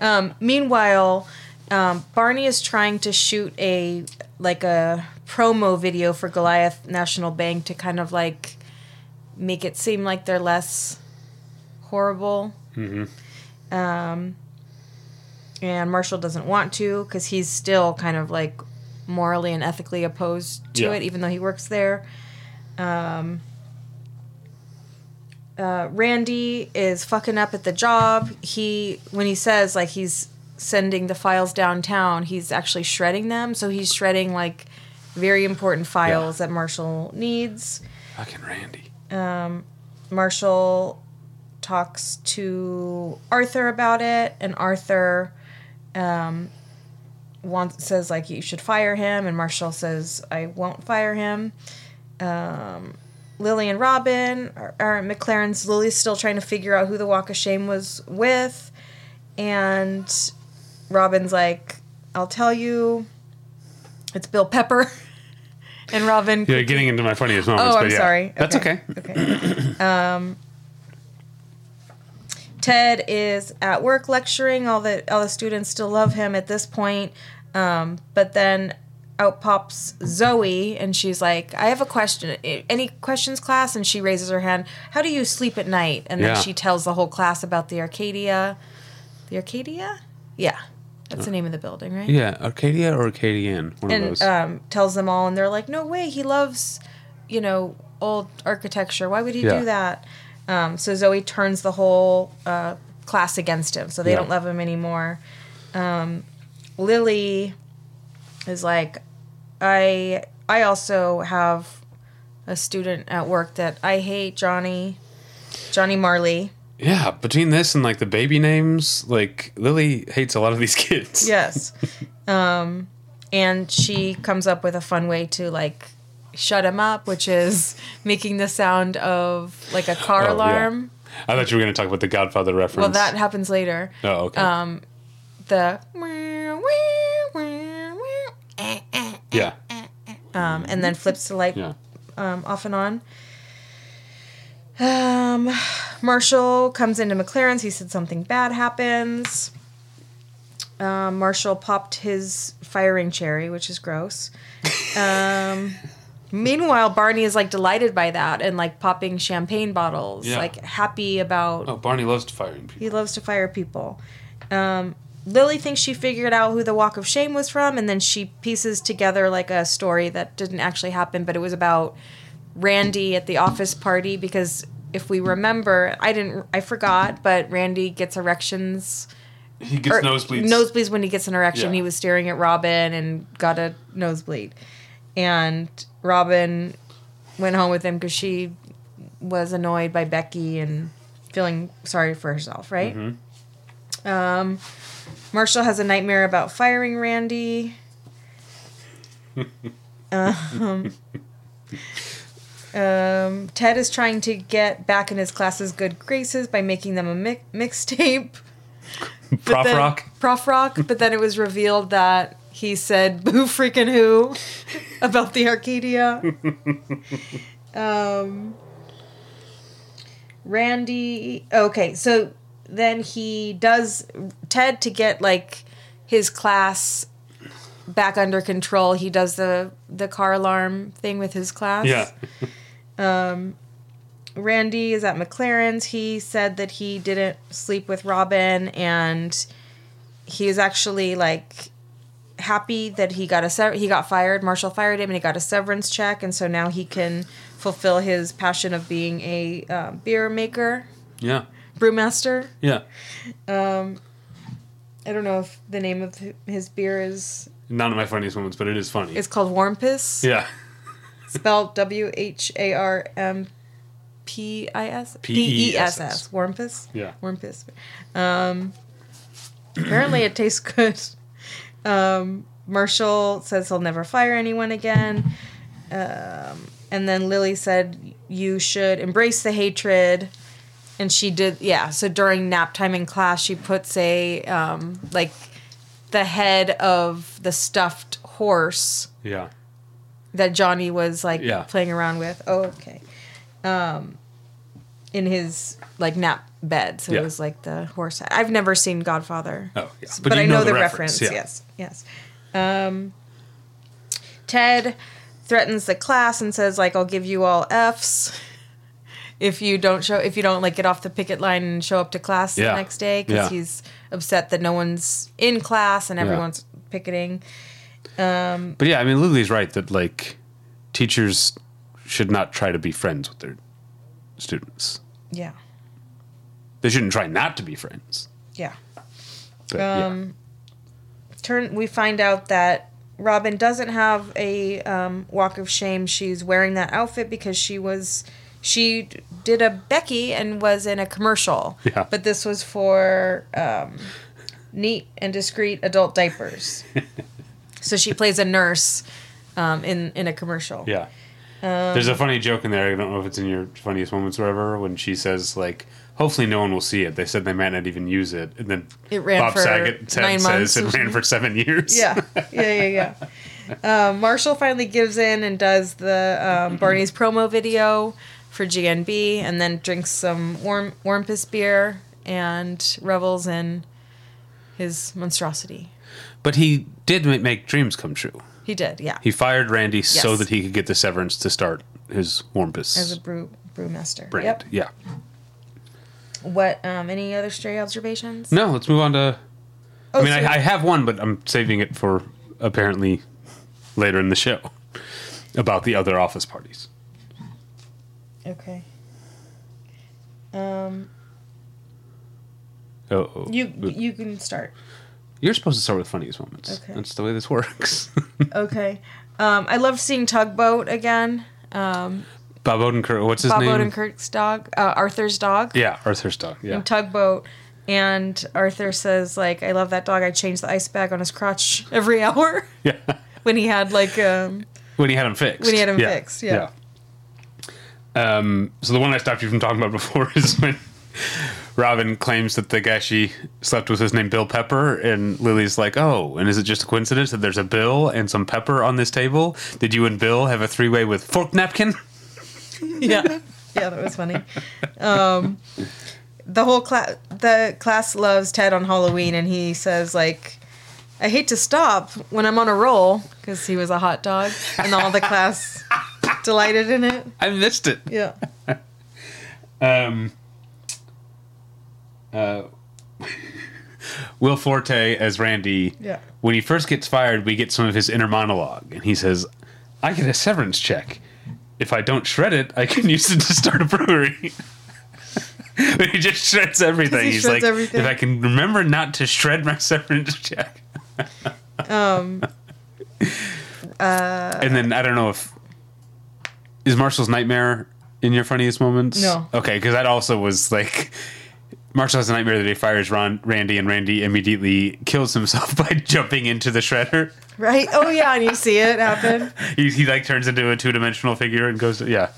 Um, meanwhile, um, Barney is trying to shoot a like a promo video for Goliath National Bank to kind of like make it seem like they're less horrible. Mm-hmm. Um, and Marshall doesn't want to because he's still kind of like morally and ethically opposed to
Yeah.
it, even though he works there. uh, Randy is fucking up at the job. He when he says like he's sending the files downtown, he's actually shredding them. So he's shredding like very important files that Marshall needs.
Fucking Randy.
Marshall talks to Arthur about it, and Arthur um, wants says like you should fire him, and Marshall says I won't fire him. Um, Lily and Robin are, are McLaren's. Lily's still trying to figure out who the Walk of Shame was with, and Robin's like, "I'll tell you, it's Bill Pepper." [LAUGHS] and Robin
Yeah, getting into my funniest moments.
Oh,
but
I'm
yeah.
sorry.
That's okay.
Okay. [CLEARS THROAT] um, Ted is at work lecturing. All the all the students still love him at this point. Um, but then out pops Zoe, and she's like, "I have a question. Any questions, class?" And she raises her hand. How do you sleep at night? And then
Yeah.
she tells the whole class about the Arcadia. The Arcadia? Yeah, that's the name of the building, right?
Yeah, Arcadia or Arcadian, one of
and
those.
um, tells them all, and they're like, "No way, he loves, you know, old architecture. Why would he
Yeah.
do that?" Um, so Zoe turns the whole uh, class against him, so they
Yeah.
don't love him anymore. Um, Lily is like, "I, I also have a student at work that I hate, Johnny, Johnny Marley."
yeah, between this and like the baby names, like Lily hates a lot of these [LAUGHS] kids.
Yes. um, and she comes up with a fun way to like shut him up, which is making the sound of like a car
Oh, yeah.
alarm.
I thought you were going to talk about the Godfather reference.
Well, that happens later.
Oh, okay.
Um, the
yeah.
um, and then flips the light
Yeah.
um, off and on. Um, Marshall comes into McLaren's. He said something bad happens. Um, Marshall popped his firing cherry, which is gross. Um, meanwhile, Barney is like delighted by that and like popping champagne bottles,
Yeah.
like happy about
Oh, Barney loves firing people.
he loves to fire people. Um, Lily thinks she figured out who the Walk of Shame was from, and then she pieces together like a story that didn't actually happen, but it was about Randy at the office party. Because if we remember, I didn't, I forgot, but Randy gets erections.
He gets
or
nosebleeds.
Nosebleeds when he gets an erection.
Yeah.
He was staring at Robin and got a nosebleed, and Robin went home with him because she was annoyed by Becky and feeling sorry for herself, right?
Mm-hmm.
Um, Marshall has a nightmare about firing Randy. [LAUGHS] um, um, Ted is trying to get back in his class's good graces by making them a mi- mixtape. [LAUGHS]
Prof
then-
Rock.
Prof Rock, but then it was revealed that he said boo freaking who [LAUGHS] about the Arcadia. um, Randy. Okay, so then he does Ted to get like his class back under control. He does the the car alarm thing with his class.
Yeah. [LAUGHS]
Randy is at McLaren's. He said that he didn't sleep with Robin and he is actually like happy that he got a sever- he got fired. Marshall fired him and he got a severance check and so now he can fulfill his passion of being a uh, beer maker,
Yeah.
brewmaster.
Yeah.
Um, I don't know if the name of his beer is
None of my funniest moments, but it is funny.
it's called Warm Piss.
yeah. [LAUGHS]
spelled W H A R M P I S P E S S. Warmpus.
Yeah.
Warmpus. Um, apparently, it tastes good. Um, Marshall says he'll never fire anyone again. Um, and then Lily said you should embrace the hatred. And she did, yeah. So during nap time in class, she puts a um, like the head of the stuffed horse
Yeah.
that Johnny was like
Yeah.
playing around with. Oh, okay. Um, in his like nap bed, so
Yeah.
it was like the horse. I've never seen Godfather.
Oh, yeah.
but,
But
I
know
know,
the
the
reference,
reference.
yeah.
Yes, yes. Um, Ted threatens the class and says like, "I'll give you all Fs." If you don't show, if you don't like get off the picket line and show up to class the next day, because he's upset that no one's in class and everyone's picketing.
But yeah, I mean, Lily's right that like teachers should not try to be friends with their students.
Yeah,
They shouldn't try not to be friends.
yeah.
But,
Um, turn we find out that Robin doesn't have a um, walk of shame. She's wearing that outfit because she was she did a Becky and was in a commercial.
Yeah.
But this was for um, neat and discreet adult diapers. [LAUGHS] so she plays a nurse um, in in a commercial.
yeah.
Um,
There's a funny joke in there. I don't know if it's in your funniest moments or whatever. When she says like, "Hopefully, no one will see it." They said they might not even use it, and then
It ran
Bob
for
Saget
nine months
says it ran for seven years.
Yeah, yeah, yeah, yeah. Um, Marshall finally gives in and does the um, Barney's promo video for GNB, and then drinks some warm Warmpus beer and revels in his monstrosity.
But he did make dreams come true.
He did, yeah,
He fired Randy so that he could get the severance to start his Warmpus
as a brew brewmaster.
brand.
Yep.
Yeah.
What? Um, any other stray observations?
No, let's move on to.
Oh,
I mean,
so-
I, I have one, but I'm saving it for apparently later in the show [LAUGHS] about the other office parties.
okay. Um,
Oh,
you you can start.
you're supposed to start with funniest moments.
Okay.
That's the way this [LAUGHS] works.
Okay. Um, I love seeing Tugboat again. Um,
Bob Odenkirk. What's his name?
Bob
name?
Odenkirk's dog, uh, Arthur's dog.
Yeah, Arthur's dog. Yeah.
in Tugboat. And Arthur says, like, I love that dog. I change the ice bag on his crotch [LAUGHS] every hour
yeah. [LAUGHS]
when he had like um
When he had him fixed.
When he had him
Yeah.
fixed, yeah.
Yeah. Um, so the one I stopped you from talking about [LAUGHS] before is when Robin claims that the guy she slept with was named Bill Pepper, and Lily's like, "Oh, and is it just a coincidence that there's a Bill and some pepper on this table? Did you and Bill have a three-way with fork napkin?" [LAUGHS]
yeah yeah that was funny. Um, the whole class the class loves Ted on Halloween, and he says like. I hate to stop when I'm on a roll because he was a hot dog, and all the class [LAUGHS] delighted in it.
I missed it.
Yeah. [LAUGHS]
Um, uh, Will Forte as Randy.
Yeah.
When he first gets fired, we get some of his inner monologue, and he says, "I get a severance check. If I don't shred it, I can [LAUGHS] use it to start a brewery." [LAUGHS] he just shreds everything.
he
He's
shreds
like,
everything.
"If I can remember not to shred my severance check."
Um, [LAUGHS]
and then I don't know if is Marshall's nightmare in your funniest moments.
No.
Okay, because that also was like Marshall has a nightmare that he fires Ron, Randy, and Randy immediately kills himself [LAUGHS] by jumping into the shredder.
right? Oh yeah, and you see it happen. [LAUGHS]
He, he like turns into a two dimensional figure and goes. Yeah,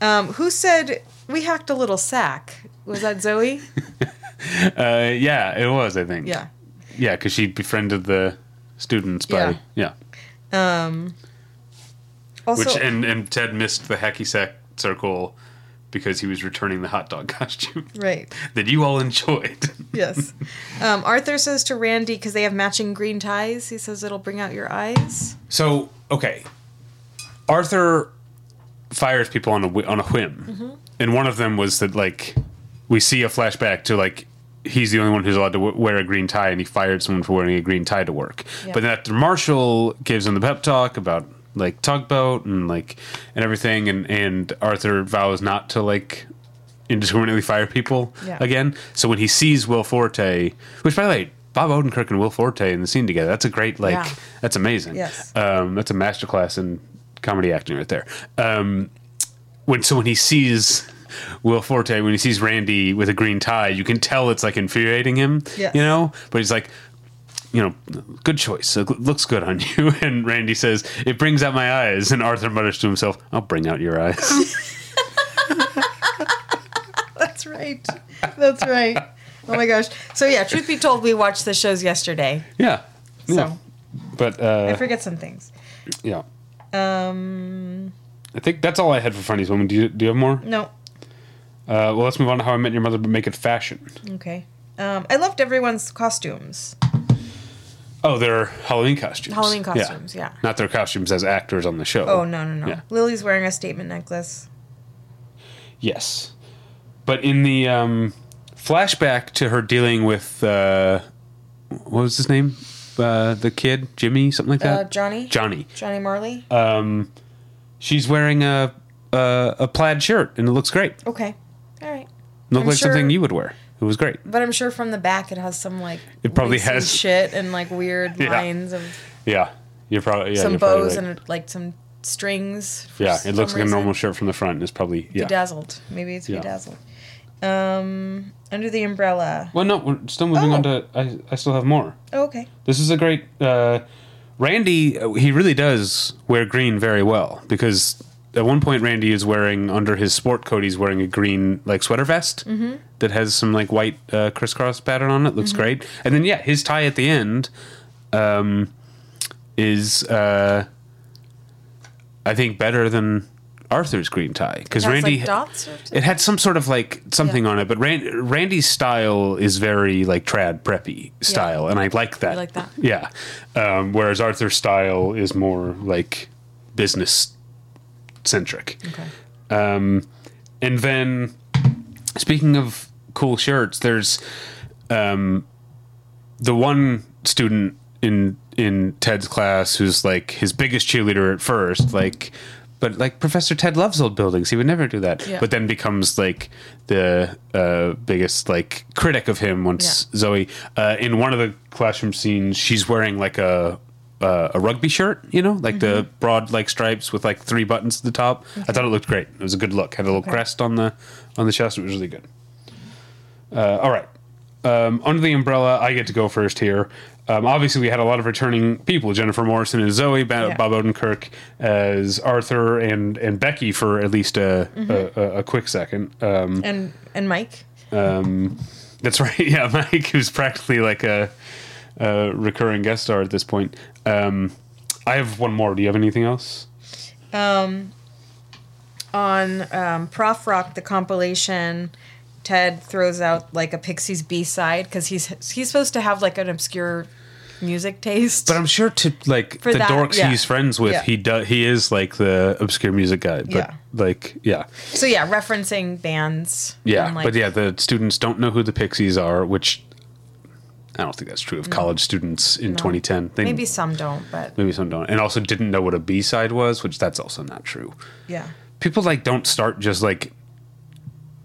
Um, who said we hacked a little sack? Was that Zoe? [LAUGHS]
uh, yeah, it was. I think.
Yeah.
yeah, because she befriended the students by yeah.
Um. Also,
Which and and Ted missed the hacky sack circle because he was returning the hot dog [LAUGHS] costume
right.
that you all enjoyed. [LAUGHS]
Yes. Um, Arthur says to Randy because they have matching green ties. He says it'll bring out your eyes.
So okay, Arthur fires people on a on a whim, and one of them was that like we see a flashback to like he's the only one who's allowed to w- wear a green tie, and he fired someone for wearing a green tie to work.
Yeah.
But then after Marshall gives him the pep talk about like tugboat and like and everything, and and Arthur vows not to like indiscriminately fire people
Yeah.
again. So when he sees Will Forte, which by the way. Bob Odenkirk and Will Forte in the scene together. That's a great, like,
Yeah.
that's amazing.
Yes.
Um, that's a masterclass in comedy acting right there. Um, when so when he sees Will Forte, when he sees Randy with a green tie, you can tell it's like infuriating him.
Yes.
You know, but he's like. You know, good choice. It looks good on [LAUGHS] you. And Randy says, "It brings out my eyes." And Arthur mutters to himself, "I'll bring out your eyes." [LAUGHS]
That's right. That's right. Oh my gosh. So yeah, truth be told, we watched the shows yesterday.
yeah.
So
yeah. But uh,
I forget some things.
yeah,
Um,
I think that's all I had for funnies. Woman, do you do you have more?
no.
Uh, well, let's move on to How I Met Your Mother, but make it fashion.
Okay. Um, I loved everyone's costumes.
Oh, they're Halloween costumes.
Halloween costumes, yeah.
Not their costumes as actors on the show.
Oh no no no.
Yeah.
Lily's wearing a statement necklace.
Yes. But in the um, flashback to her dealing with, uh, what was his name? Uh, the kid, Jimmy, something like that?
Uh, Johnny.
Johnny.
Johnny Marley.
Um, she's wearing a, a, a plaid shirt, and it looks great.
Okay. All right.
looked
I'm
like
sure-
something you would wear. It was great.
But I'm sure from the back it has some like
It probably has-
shit and like weird [LAUGHS]
Yeah.
lines of
Yeah. You're probably, yeah.
some bows
right.
and like some strings. for
Yeah, it looks like a normal shirt from the front. It's probably, yeah.
Bedazzled. Maybe it's
Yeah.
bedazzled. Um, under the umbrella.
Well, no, we're still moving
Oh.
on to, I, I still have more.
Oh, okay.
This is a great. Uh, Randy, uh, he really does wear green very well because at one point Randy is wearing under his sport coat, he's wearing a green like sweater vest that has some like white uh, crisscross pattern on it. Looks great. And then yeah, his tie at the end um, is uh, I think better than Arthur's green tie because Randy
like,
it had some sort of like something
Yeah.
on it, but Ran- Randy's style is very like trad preppy style, and I like that.
You like that?
Yeah. Um, whereas Arthur's style is more like business centric.
Okay.
Um, and then speaking of cool shirts, there's um, the one student in in Ted's class who's like his biggest cheerleader at first, like but like Professor Ted loves old buildings. He would never do that.
Yeah.
But then becomes like the uh, biggest like critic of him once Zoe uh, in one of the classroom scenes she's wearing like a uh, a rugby shirt, you know, like the
Mm-hmm.
broad like stripes with like three buttons at the top. I thought it looked great. It was a good look. Had a little
Okay.
crest on the on the chest. It was really good. Uh, all right. Um, under the umbrella, I get to go first here. Um, obviously, we had a lot of returning people: Jennifer Morrison as Zoe, ba-
Yeah.
Bob Odenkirk as Arthur, and and Becky for at least a
Mm-hmm.
a, a, a quick second. Um,
And and Mike.
um, that's [LAUGHS] right. Yeah, Mike, who's practically like a, a recurring guest star at this point. Um, I have one more. Do you have anything else?
on um, Prof Rock, the compilation, Ted throws out like a Pixies B side because he's he's supposed to have like an obscure music taste.
But I'm sure to like
For
the
that,
dorks
yeah.
he's friends with,
Yeah.
he does. He is like the obscure music guy. But
Yeah.
like, yeah,
so yeah, referencing bands.
yeah.
and, like,
but yeah, the students don't know who the Pixies are, which I don't think that's true of college students in 2010. They,
maybe some don't, but
maybe some don't, and also didn't know what a B side was, which that's also not true.
yeah,
People like don't start just like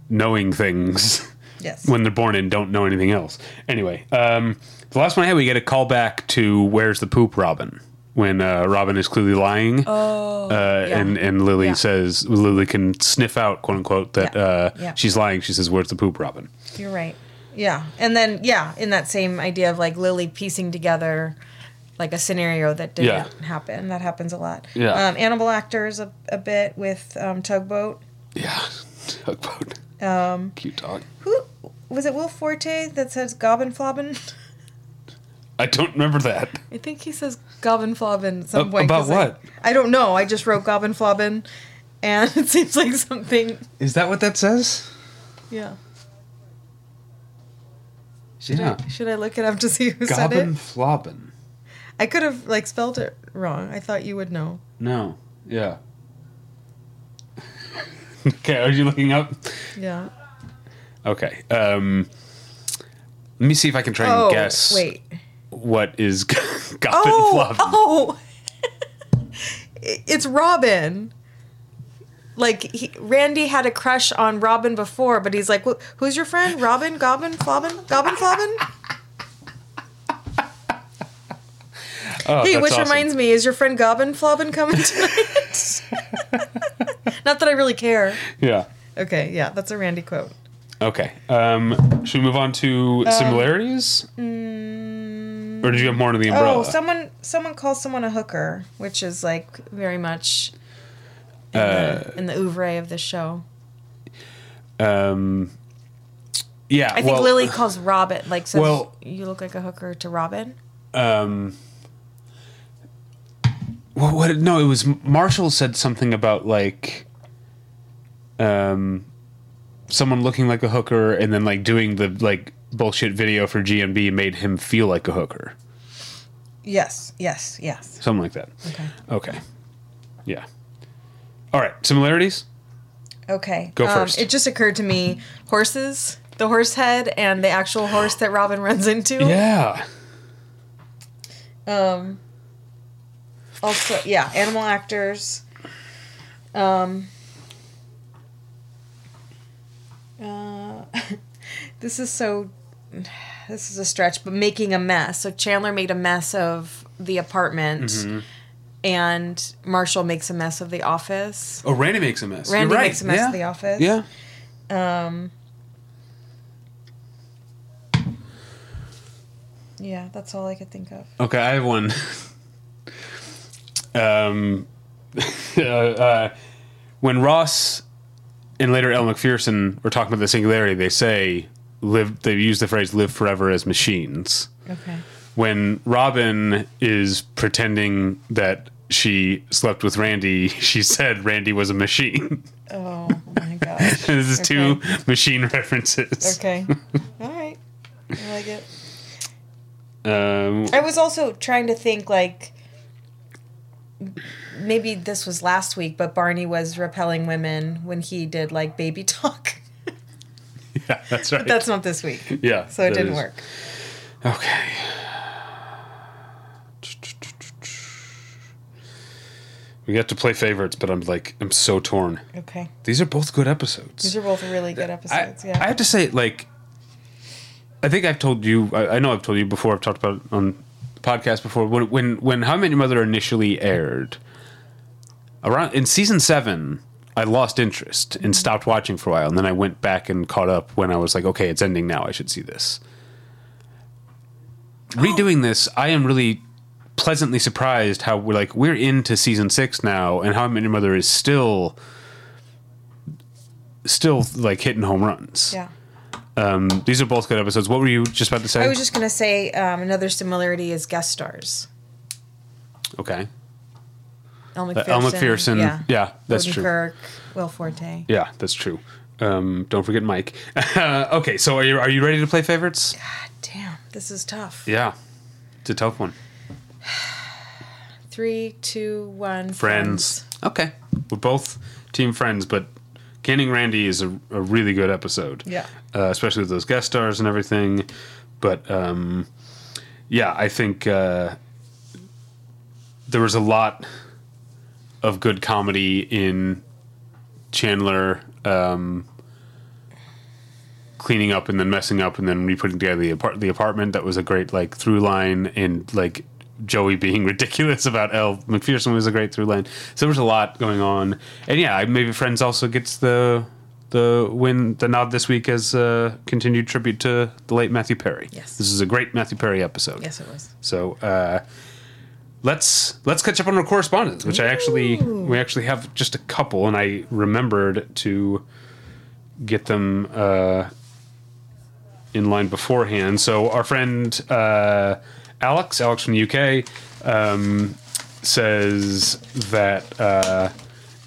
knowing things. [LAUGHS]
yes.
when they're born and don't know anything else. Anyway, um, the last one I had, we get a call back to "Where's the poop, Robin?" When uh, Robin is clearly lying, oh, uh,
yeah.
and and Lily
Yeah.
says Lily can sniff out, quote unquote, that
Yeah.
uh, she's lying. She says, "Where's the poop, Robin?"
You're right. Yeah, and then yeah, in that same idea of like Lily piecing together like a scenario that didn't
Yeah.
happen. That happens a lot.
Yeah.
Um, animal actors a, a bit with um, tugboat.
Yeah, [LAUGHS] tugboat. Um, Cute dog.
Who was it? Will Forte that says Gobbin Flobbin?
I don't remember that.
I think he says Gobbin Flobbin at some
A-
point.
about
'cause I-
what?
I, don't know. I just wrote Gobbin Flobbin, and [LAUGHS] it seems like something.
Is that what that says?
Yeah. Should,
Yeah.
I, should I look it up to see who said
Gobbin
it?
flobbin.
I could have like spelled it wrong. I thought you would know.
No. Yeah. [LAUGHS] okay, are you looking up?
Yeah.
Okay. Um, let me see if I can try and
Oh,
guess.
wait.
what is Gobbin [LAUGHS]
Oh,
Flobbin?
oh. [LAUGHS] It's Robin. Like he, Randy had a crush on Robin before, but he's like, "Wh- "Who's your friend? Robin? Gobbin? Flobbin? Gobbin? Flobbin?"
Oh,
Hey, which
awesome.
reminds me, is your friend Gobbin Flobbin coming tonight? [LAUGHS] Not that I really care.
Yeah.
Okay, yeah, that's a Randy quote.
Okay. Um, should we move on to similarities? or did you have more under the umbrella?
Oh, someone someone calls someone a hooker, which is like very much in,
Uh,
the, in the oeuvre of the show.
um, yeah.
I think
well,
Lily calls Robin like says
well-
you look like a hooker to Robin.
Um, well, what? No, it was Marshall said something about like, um, someone looking like a hooker and then like doing the like bullshit video for GNB made him feel like a hooker,
Yes, yes, yes.
something like that.
Okay.
Okay. Yeah. All right. Similarities.
Okay.
Go
um,
first.
It just occurred to me horses, the horse head and the actual horse that Robin [LAUGHS] runs into.
Yeah.
Um also yeah, animal actors. Um uh, [LAUGHS] this is so this is a stretch, but making a mess. So Chandler made a mess of the apartment
Mm-hmm.
And Marshall makes a mess of the office.
Oh, Randy makes a mess.
Randy
You're right.
makes a mess
yeah.
of the office.
Yeah.
Yeah, that's all I could think of.
Okay, I have one. [LAUGHS] um, [LAUGHS] uh, uh, when Ross and later Elle Macpherson were talking about the singularity, they say live. They use the phrase "live forever as machines."
Okay.
When Robin is pretending that she slept with Randy, [LAUGHS] she said Randy was a machine. [LAUGHS]
Oh my gosh. [LAUGHS]
this is two machine references.
Okay. All right. I like it.
Um,
I was also trying to think like maybe this was last week, but Barney was repelling women when he did like baby talk.
yeah, that's right.
That's not this week.
yeah.
So it didn't
is-
work.
Okay. We got to play favorites, but I'm like, I'm so torn.
Okay.
These are both good episodes.
These are both really good episodes.
I
yeah.
I have to say, like, I think I've told you, I, I know I've told you before, I've talked about it on the podcast before. When, when, when How I Met Your Mother initially aired, around in season seven, I lost interest and mm-hmm. stopped watching for a while. And then I went back and caught up when I was like, okay, it's ending now. I should see this. Oh. Redoing this, I am really pleasantly surprised how we're like we're into season six now, and How I Met Your Mother is still, still like hitting home runs.
yeah.
Um, these are both good episodes. What were you just about to say?
I was just gonna say um, another similarity is guest stars.
okay.
Elle
Uh,
Macpherson.
Elle Macpherson. Yeah,
Yeah.
that's true.
Odenkirk, Will Forte.
Yeah, that's true. Um, don't forget Mike. [LAUGHS] okay, so are you are you ready to play favorites?
God damn, this is tough.
Yeah, it's a tough one. [SIGHS]
Three, two, one.
Friends. Okay, we're both team friends, but Canning Randy is a, a really good episode.
Yeah.
uh, especially with those guest stars and everything. But um, yeah, I think uh, there was a lot of good comedy in Chandler um, cleaning up and then messing up and then re-putting together the, apart- the apartment. That was a great like through line, and like Joey being [LAUGHS] ridiculous about Elle Macpherson was a great through line. So there was a lot going on, and yeah, maybe Friends also gets the the win the nod this week as a continued tribute to the late Matthew Perry.
Yes.
this is a great Matthew Perry episode.
Yes, it was.
So uh, let's let's catch up on our correspondence, which I actually we actually have just a couple, and I remembered to get them uh, in line beforehand. So our friend uh, Alex, Alex from the UK, um, says that. Uh,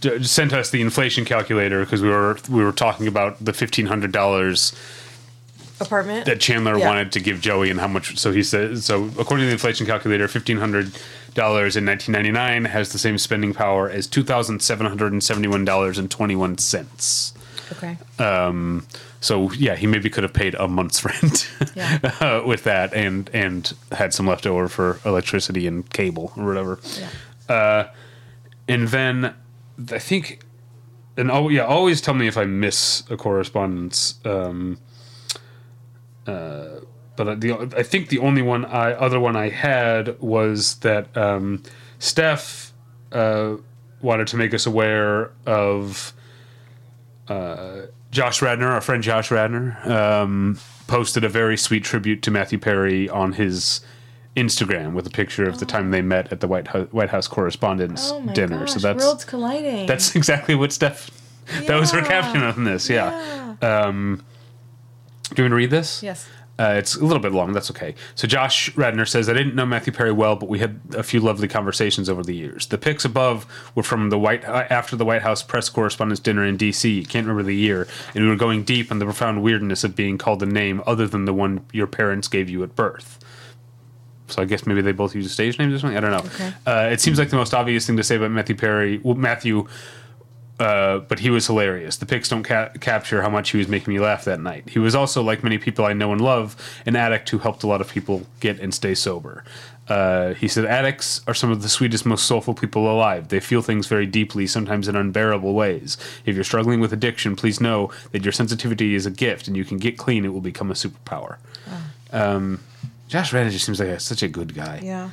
d- sent us the inflation calculator because we were we were talking about the fifteen hundred dollars
Apartment.
that Chandler
Yeah.
wanted to give Joey and how much. So he says So according to the inflation calculator, fifteen hundred dollars in nineteen ninety nine has the same spending power as two thousand seven hundred and seventy one dollars and twenty one cents.
okay.
So yeah, he maybe could have paid a month's [LAUGHS] rent
Yeah.
uh, with that, and and had some left over for electricity and cable or whatever.
yeah.
And then I think, and oh yeah, always tell me if I miss a correspondence. Um, uh, but the I think the only one I other one I had was that um, Steph uh, wanted to make us aware of uh, Josh Radnor, our friend Josh Radnor, um, posted a very sweet tribute to Matthew Perry on his Instagram with a picture of the time they met at the White House, White House Correspondents'
Oh
dinner.
gosh,
so that's
worlds colliding.
that's [LAUGHS] exactly what Steph. That was her caption on this. Yeah. Um, do you want to read this?
yes.
Uh, it's a little bit long. That's okay. So Josh Radnor says, "I didn't know Matthew Perry well, but we had a few lovely conversations over the years. The pics above were from the White after the White House press correspondence dinner in D.C. Can't remember the year, and we were going deep on the profound weirdness of being called a name other than the one your parents gave you at birth." So I guess maybe they both use stage names or something. I don't know.
Okay.
Uh, it seems like the most obvious thing to say about Matthew Perry. Well, Matthew uh, but he was hilarious. The pics don't ca- capture how much he was making me laugh that night. He was also, like many people I know and love, an addict who helped a lot of people get and stay sober. Uh, he said, Addicts are some of the sweetest, most soulful people alive. They feel things very deeply, sometimes in unbearable ways. If you're struggling with addiction, please know that your sensitivity is a gift and you can get clean, it will become a superpower. Um, Josh Radnor just seems like a, such a good guy.
Yeah.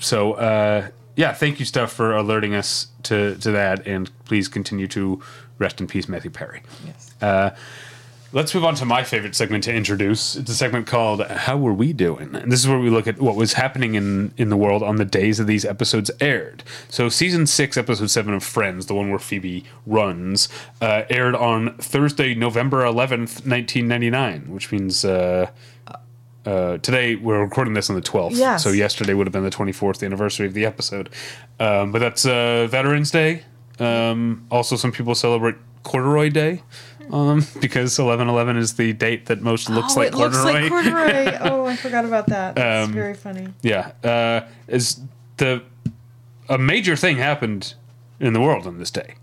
So uh, yeah, thank you, Steph, for alerting us to to that, and please continue to rest in peace, Matthew Perry.
Yes.
Let's move on to my favorite segment to introduce. It's a segment called "How Were We Doing?" and this is where we look at what was happening in in the world on the days that these episodes aired. So, season six, episode seven of Friends, the one where Phoebe runs, uh, aired on Thursday, November eleventh, nineteen ninety nine, which means. Uh, uh, today we're recording this on the 12th
Yes.
so yesterday would have been the 24th anniversary of the episode um, but that's uh, veterans day um, also some people celebrate corduroy day um, [LAUGHS] because 1111 is the date that most looks
oh,
like
it looks
corduroy
like corduroy. [LAUGHS] oh, I forgot about that. That's
Um,
very funny.
yeah uh, is the a major thing happened in the world on this day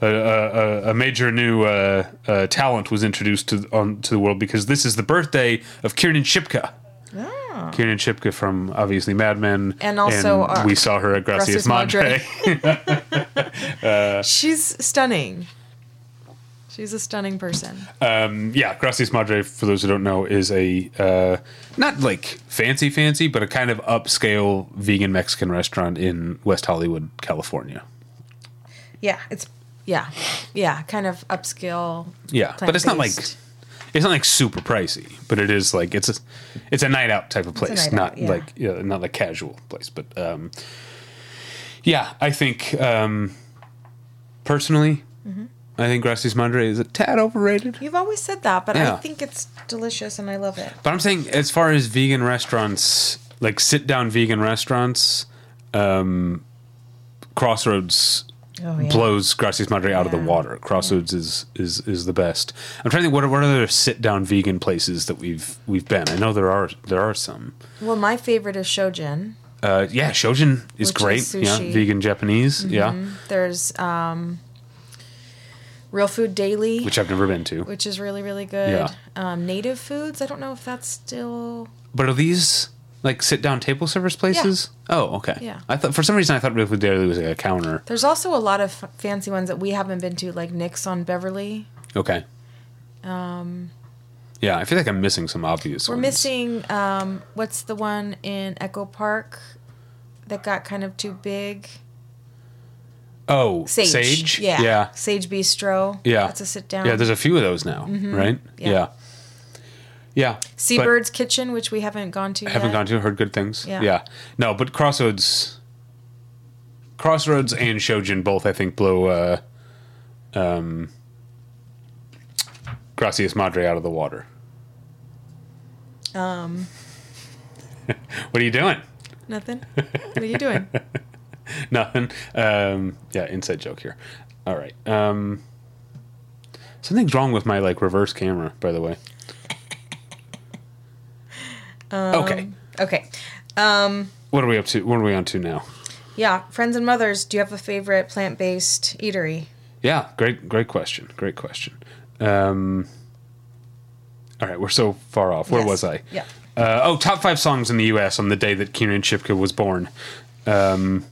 a, a, a major new uh, uh, talent was introduced to on to the world because this is the birthday of Kiernan Shipka.
Ah.
Kiernan Shipka from obviously Mad Men,
And also our-
we saw her at Gracias,
Gracias
Madre.
Madre. [LAUGHS] [LAUGHS] She's stunning. She's a stunning person.
um, yeah, Gracias Madre, for those who don't know, is a uh, not like fancy fancy, but a kind of upscale vegan Mexican restaurant in West Hollywood, California.
Yeah, it's yeah, yeah, kind of upscale.
Yeah, but it's not like it's not like super pricey, but it is like it's a it's a night out type of place, not
out, yeah.
like yeah, not a casual place. But um, yeah, I think um, personally,
Mm-hmm.
I think Gracias Madre is a tad overrated.
You've always said that, but
Yeah.
I think it's delicious and I love it.
But I'm saying as far as vegan restaurants, like sit down vegan restaurants, um, Crossroads
Oh, yeah.
blows Gracias Madre out of the water. Crossroads is, is is the best. I'm trying to think what are, what other sit down vegan places that we've we've been. I know there are there are some.
Well, my favorite is Shojin.
Uh, yeah, Shojin is
Which
great.
is
yeah.
Mm-hmm.
vegan Japanese. Yeah,
There's um, Real Food Daily,
which I've never been to.
which is really really good.
Yeah.
Um, Native Foods. I don't know if that's still.
But are these like sit down table service places? Oh, okay.
Yeah.
I thought for some reason I thought Food Daily was like a counter.
There's also a lot of f- fancy ones that we haven't been to, like Nic's on Beverly.
Okay. Um. Yeah, I feel like I'm missing some obvious.
We're
ones.
missing um, what's the one in Echo Park that got kind of too big?
Oh,
Sage.
Sage.
Yeah.
Yeah.
Sage Bistro.
Yeah.
That's a sit down.
Yeah, there's a few of those now, right?
Yeah.
Yeah. Yeah.
Seabird's Kitchen, which we haven't gone to
haven't
yet.
gone to, heard good things.
Yeah. Yeah.
No, but Crossroads Crossroads and Shojin both I think blow uh um Gracias Madre out of the water.
Um, [LAUGHS]
What are you doing?
nothing. what are you doing? [LAUGHS]
Nothing. Um yeah, inside joke here. All right. Um Something's wrong with my like reverse camera, by the way. Okay.
Okay. Um,
What are we up to? What are we on to now?
yeah, friends and mothers, do you have a favorite plant based eatery?
Yeah, great, great question. Great question. Um, all right, we're so far off. Where
Yes.
was I?
Yeah.
Uh, oh, top five songs in the U.S. on the day that Kieran Shipka was born. Um,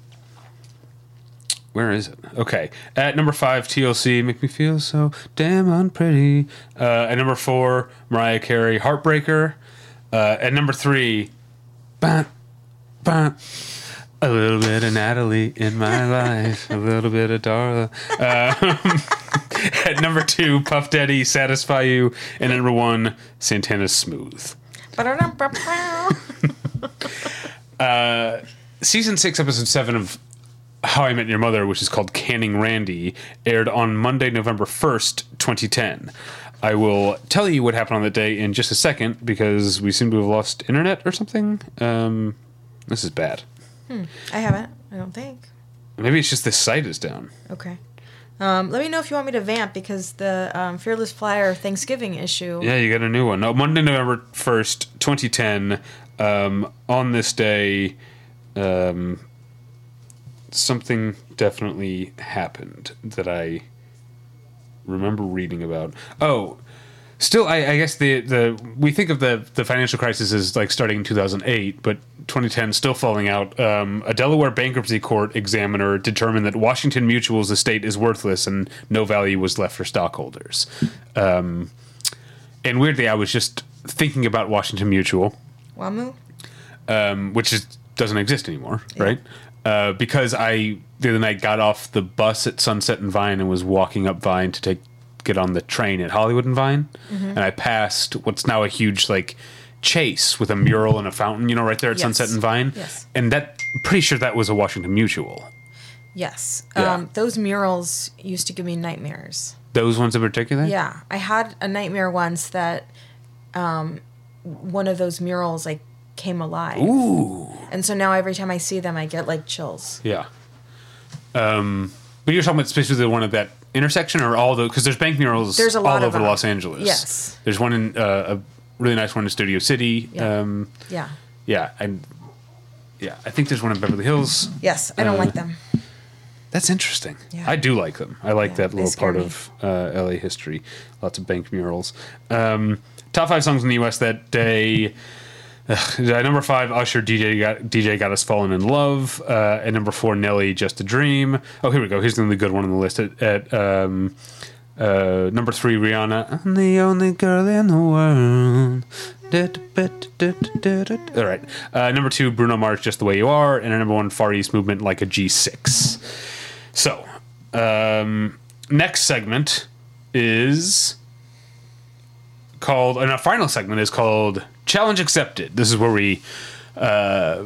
where is it? Okay, at number five, TLC, "Make Me Feel So Damn Unpretty." Uh, at number four, Mariah Carey, "Heartbreaker." Uh, at number three, bah, bah, A little bit of Natalie in my [LAUGHS] life, a little bit of Darla. Um, [LAUGHS] at number two, Puff Daddy, Satisfy You. And number one, Santana's Smooth. Season six, episode seven of How I Met Your Mother, which is called Canning Randy, aired on Monday, November 1st, 2010. I will tell you what happened on that day in just a second because we seem to have lost internet or something. Um, this is bad.
I haven't. I don't think.
Maybe it's just this site is down.
Okay. Um, let me know if you want me to vamp because the um, Fearless Flyer Thanksgiving issue.
Yeah, you got a new one. No, Monday, November 1st, 2010. Um, on this day, um, something definitely happened that I remember reading about. Oh, still, I, I guess the, the we think of the, the financial crisis as like starting in 2008, but 2010 still falling out. Um, a Delaware bankruptcy court examiner determined that Washington Mutual's estate is worthless and no value was left for stockholders. Um, and weirdly, I was just thinking about Washington Mutual
Wamu?
um, which is, doesn't exist anymore, right? Uh, because I the other night got off the bus at Sunset and Vine and was walking up Vine to take get on the train at Hollywood and Vine, and I passed what's now a huge like chase with a mural and a fountain, you know, right there at
Yes.
Sunset and Vine,
Yes.
and that pretty sure that was a Washington Mutual.
Yes.
Yeah.
Um, those murals used to give me nightmares.
Those ones in particular,
Yeah. I had a nightmare once that um, one of those murals like came alive.
Ooh,
And so now every time I see them, I get like chills.
yeah. Um, but you're talking about specifically the one at that intersection, or all the because there's bank murals
There's a lot
all over
them.
Los Angeles.
Yes.
there's one in uh, a really nice one in Studio City.
Yeah.
Um,
Yeah.
yeah, and yeah, I think there's one in Beverly Hills.
Yes. I don't
Uh,
like them.
That's interesting.
Yeah.
I do like them. I like
Yeah,
that little part
me.
of uh, LA history. Lots of bank murals. Um, top five songs in the U.S. that day. At number five, Usher DJ got DJ got us falling in love. Uh, at number four, Nelly Just a Dream. Oh, here we go. Here's the only good one on the list. At, at um, uh, number three, Rihanna. I'm the only girl in the world. All right. Uh, number two, Bruno Mars, Just the Way You Are, and at number one, Far East Movement, like a G6. So, um, next segment is called, and our final segment is called Challenge Accepted. This is where we uh,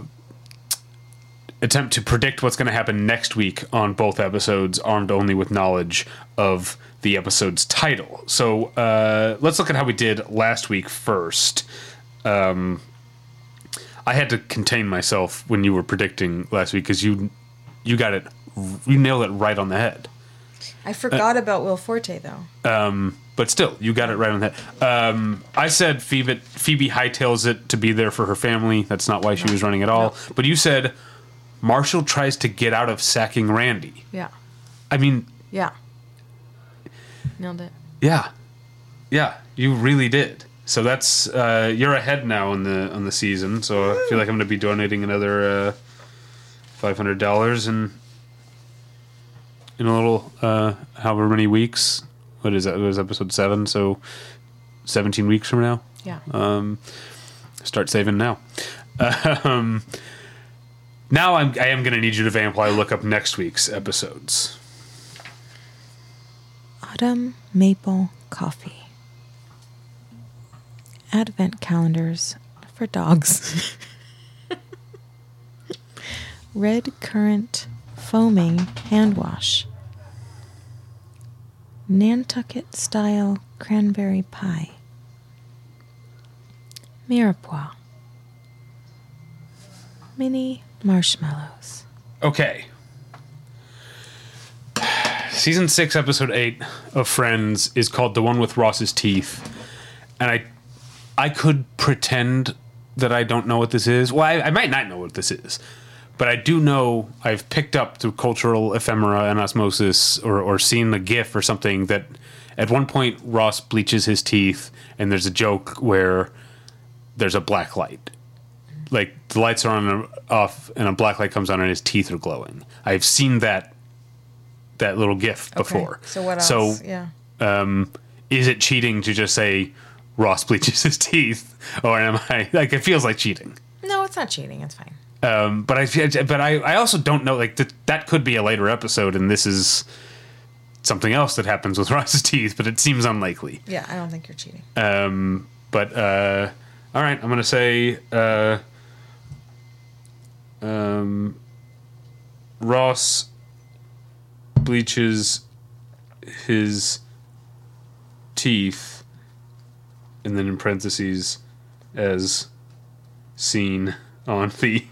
attempt to predict what's going to happen next week on both episodes, armed only with knowledge of the episode's title. So uh, let's look at how we did last week first. Um, I had to contain myself when you were predicting last week because you you got it you nailed it right on the head.
I forgot about Will Forte though.
But still, you got it right on that. Um, I said Phoebe, Phoebe hightails it to be there for her family. That's not why she was running at all. But you said Marshall tries to get out of sacking Randy.
Yeah.
I mean,
Yeah. Nailed it.
yeah, yeah, you really did. So that's uh, you're ahead now on the on the season. So I feel like I'm going to be donating another uh, five hundred dollars in in a little uh, however many weeks. What is that? It was episode seven, so seventeen weeks from now.
Yeah.
Um, start saving now. [LAUGHS] Um, now I'm I am going to need you to vamp while I look up next week's episodes.
Autumn maple coffee. Advent calendars for dogs. [LAUGHS] Red currant foaming hand wash. Nantucket style cranberry pie. Mirepoix. Mini marshmallows.
Okay. Season six, episode eight of Friends is called "The One with Ross's Teeth," and I, I could pretend that I don't know what this is. Well, I, I might not know what this is, but I do know I've picked up through cultural ephemera and osmosis, or or seen the GIF or something that at one point Ross bleaches his teeth, and there's a joke where there's a black light like the lights are on and off and a black light comes on and his teeth are glowing. I've seen that that little gif before.
So what else?
So
yeah.
um, is it cheating to just say Ross [LAUGHS] bleaches his teeth, or am I like it feels like cheating?
No, it's not cheating. It's fine.
Um, but I, but I, I also don't know. Like that, that could be a later episode, and this is something else that happens with [LAUGHS] Ross's teeth. But it seems unlikely.
Yeah, I don't think you're cheating.
Um, but uh, all right, I'm gonna say uh, um, Ross bleaches his teeth, and then in parentheses, as seen on the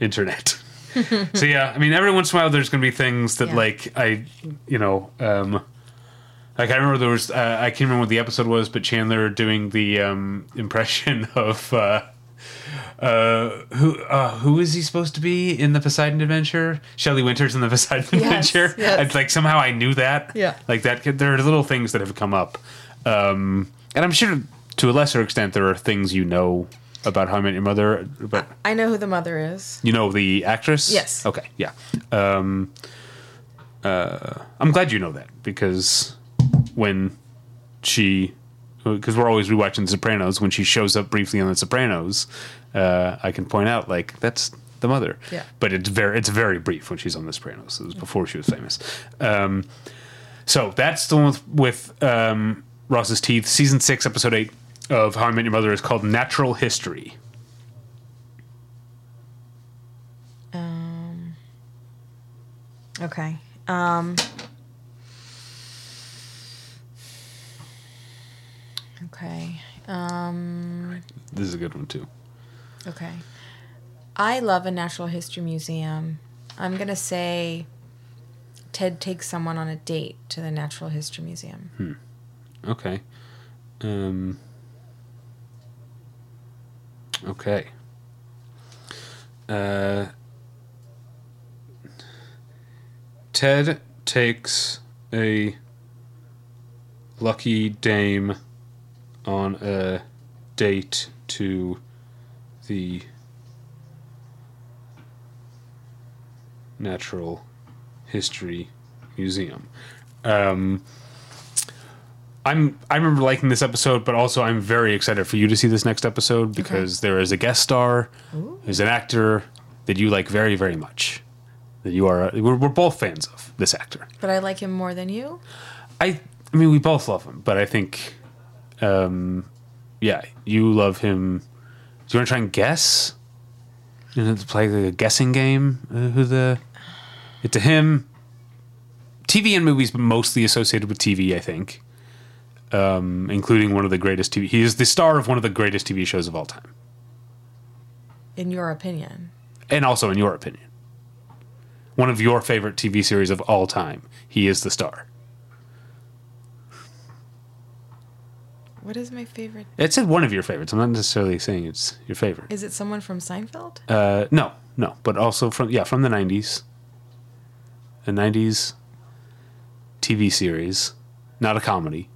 internet. [LAUGHS] so yeah, I mean, every once in a while, there's gonna be things that
Yeah.
like I, you know, um, like I remember there was uh, I can't remember what the episode was, but Chandler doing the um, impression [LAUGHS] of uh, uh, who uh, who is he supposed to be in the Poseidon Adventure? Shelley Winters in the Poseidon
Yes,
Adventure. [LAUGHS]
yes.
It's like somehow I knew that.
Yeah.
like that. There are little things that have come up, um, and I'm sure to a lesser extent there are things you know about How I Met Your Mother, but
I know who the mother is.
you know the actress.
Yes.
Okay. Yeah. Um, uh, I'm glad you know that because when she, because we're always rewatching The Sopranos, when she shows up briefly on The Sopranos, uh, I can point out like that's the mother.
Yeah.
But it's very it's very brief when she's on The Sopranos. It was before she was famous. Um, so that's the one with, with um, Ross's teeth. Season six, episode eight of How I Met Your Mother is called Natural History.
Okay. Um. Okay. Um.
This is a good one too.
Okay. I love a natural history museum. I'm gonna say Ted takes someone on a date to the Natural History Museum. Hmm.
Okay. Um, okay. Uh, Ted takes a lucky dame on a date to the Natural History Museum. Um, I'm I remember liking this episode, but also I'm very excited for you to see this next episode because there is a guest star, who's an actor that you like very very much. That you are we're, we're both fans of this actor.
But I like him more than you.
I I mean we both love him, but I think, um, yeah, you love him. Do you want to try and guess? You know, to play like a guessing game. Uh, who the? It's a him. TV and movies, but mostly associated with TV, I think. Um, including one of the greatest TV. He is the star of one of the greatest TV shows of all time,
In your opinion.
and also in your opinion, one of your favorite TV series of all time. He is the star.
What is my favorite?
It said one of your favorites. I'm not necessarily saying it's your favorite.
Is it someone from Seinfeld?
Uh, no, no, but also from yeah from the '90s, a '90s TV series, not a comedy,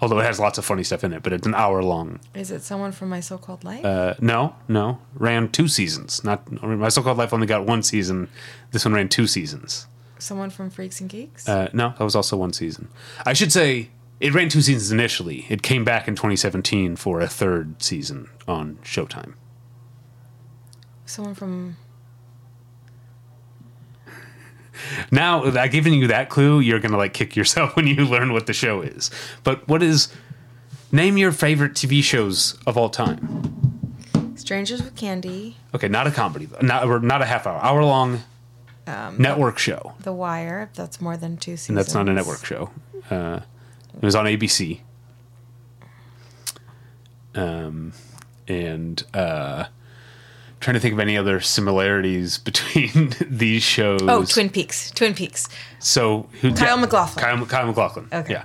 although it has lots of funny stuff in it. But it's an hour long.
Is it someone from My So-Called Life?
Uh, no, no, ran two seasons. Not my so-called life only got one season. This one ran two seasons.
someone from Freaks and Geeks?
Uh, no, that was also one season. I should say it ran two seasons initially. It came back in 2017 for a third season on Showtime.
someone from
Now, I've given you that clue, you're going to like kick yourself [LAUGHS] when you learn what the show is. But what is. Name your favorite TV shows of all time.
Strangers with Candy,
Okay, not a comedy. Not, or not a half hour, hour long network show.
The Wire. If that's more than two seasons.
And that's not a network show. Uh, it was on ABC. Um, and uh, trying to think of any other similarities between [LAUGHS] these shows.
Oh, Twin Peaks. Twin Peaks.
So who?
Kyle MacLachlan.
Kyle, Kyle MacLachlan.
Okay.
Yeah,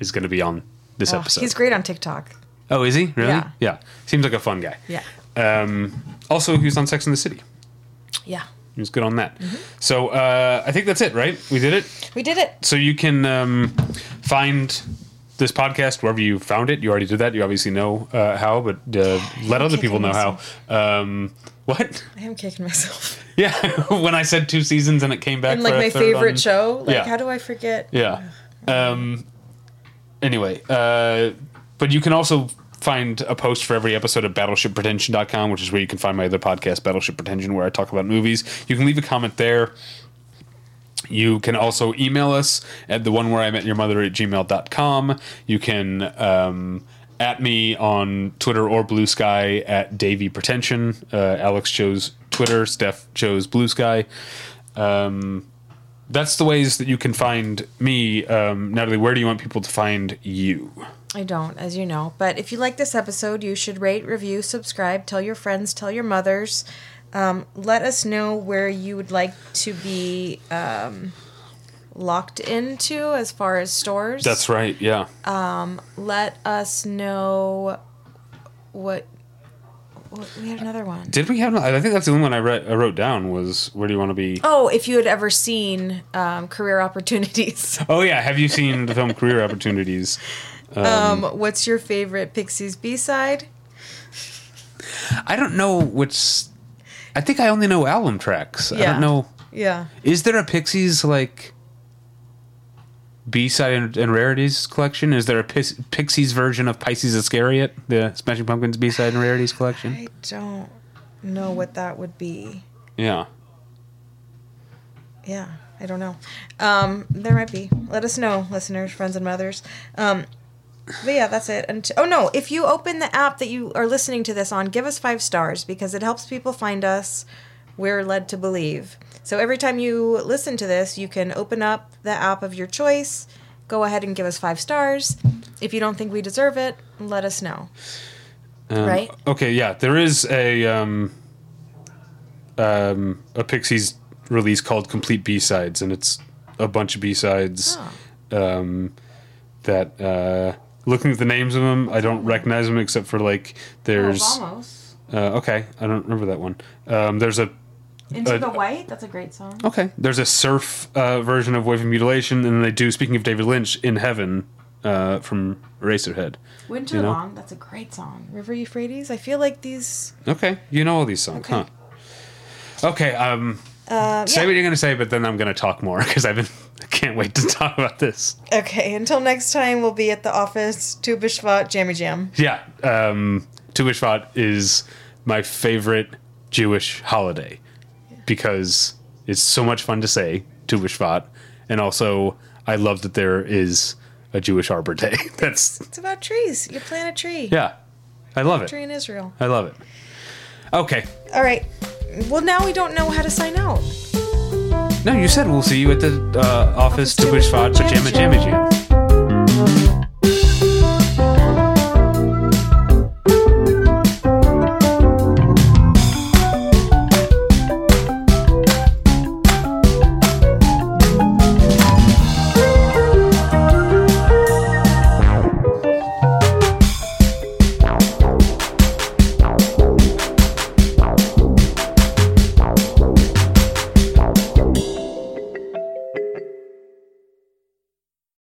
is going to be on this
Oh,
episode.
he's great on TikTok.
Oh, is he really?
Yeah.
Yeah. Seems like a fun guy.
Yeah.
Um, also, he was on Sex in the City.
Yeah.
He was good on that.
Mm-hmm.
So uh, I think that's it, right? We did it.
We did it.
So you can um, find this podcast wherever you found it. You already did that. You obviously know uh, how, but uh, let other people know how. Um, what?
I am kicking myself. [LAUGHS]
Yeah, [LAUGHS] when I said two seasons and it came back.
And like my favorite
on-
show. Like
Yeah.
how do I forget?
Yeah. Um, anyway, uh, but you can also find a post for every episode at battleshippretension.com, which is where you can find my other podcast, Battleship Pretension, where I talk about movies. You can leave a comment there. You can also email us at the one where I met your mother at gmail.com. You can um, at me on Twitter or Blue Sky at Davy Pretension. Uh, Alex chose Twitter, Steph chose Blue Sky. Um, that's the ways that you can find me. Um, Natalie, where do you want people to find you?
I don't, as you know. But if you like this episode, you should rate, review, subscribe, tell your friends, tell your mothers. Um, let us know where you would like to be um, locked into as far as stores.
That's right, yeah.
Let us know what. what we had another one.
Did we have? I think that's the only one I, read, I wrote down was where do you want to be?
Oh, if you had ever seen um, career opportunities. [LAUGHS]
Oh yeah, have you seen the film Career Opportunities?
Um, what's your favorite Pixies B side?
I don't know which. I think I only know album tracks. I
Yeah.
don't know.
Yeah.
Is there a Pixies like B side and, and rarities collection? Is there a Pis- Pixies version of Pisces Iscariot, the Smashing Pumpkins B side and rarities collection?
I don't know what that would be.
Yeah.
Yeah, I don't know. Um, there might be. Let us know, listeners, friends, and mothers. Um, but yeah, that's it. And oh no, if you open the app that you are listening to this on, give us five stars because it helps people find us. We're led to believe. So every time you listen to this, you can open up the app of your choice. Go ahead and give us five stars. If you don't think we deserve it, let us know.
Um,
Right.
Okay. Yeah. There is a um, um, a Pixies release called Complete B Sides, and it's a bunch of B sides.
Oh.
Um, that uh, looking at the names of them, I don't recognize them except for like there's.
almost.
Uh, okay, I don't remember that one. Um, there's a
Into
uh,
the White. That's a great song.
okay. There's a surf uh, version of Wave of Mutilation, and they do. Speaking of David Lynch, In Heaven uh, from Eraserhead.
Winter
You know?
Long. That's a great song. River Euphrates. I feel like these.
Okay, you know all these songs,
Okay.
huh? Okay. Um,
Uh,
say
yeah.
what you're gonna say, but then I'm gonna talk more [LAUGHS] because I've been. I can't wait to [LAUGHS] talk about this.
Okay, until next time, we'll be at the office. Tu B'Shvat Jammy Jam.
Yeah. Um, Tu B'Shvat is my favorite Jewish holiday because it's so much fun to say Tu B'Shvat, and also I love that there is a Jewish Arbor Day. [LAUGHS] That's
It's about trees. You plant a tree.
yeah, I love it.
Tree in Israel.
I love it. Okay.
All right. Well, now we don't know how to sign out.
No, you said we'll see you at the uh, office Tu B'Shvat Pajama Jamma Jam.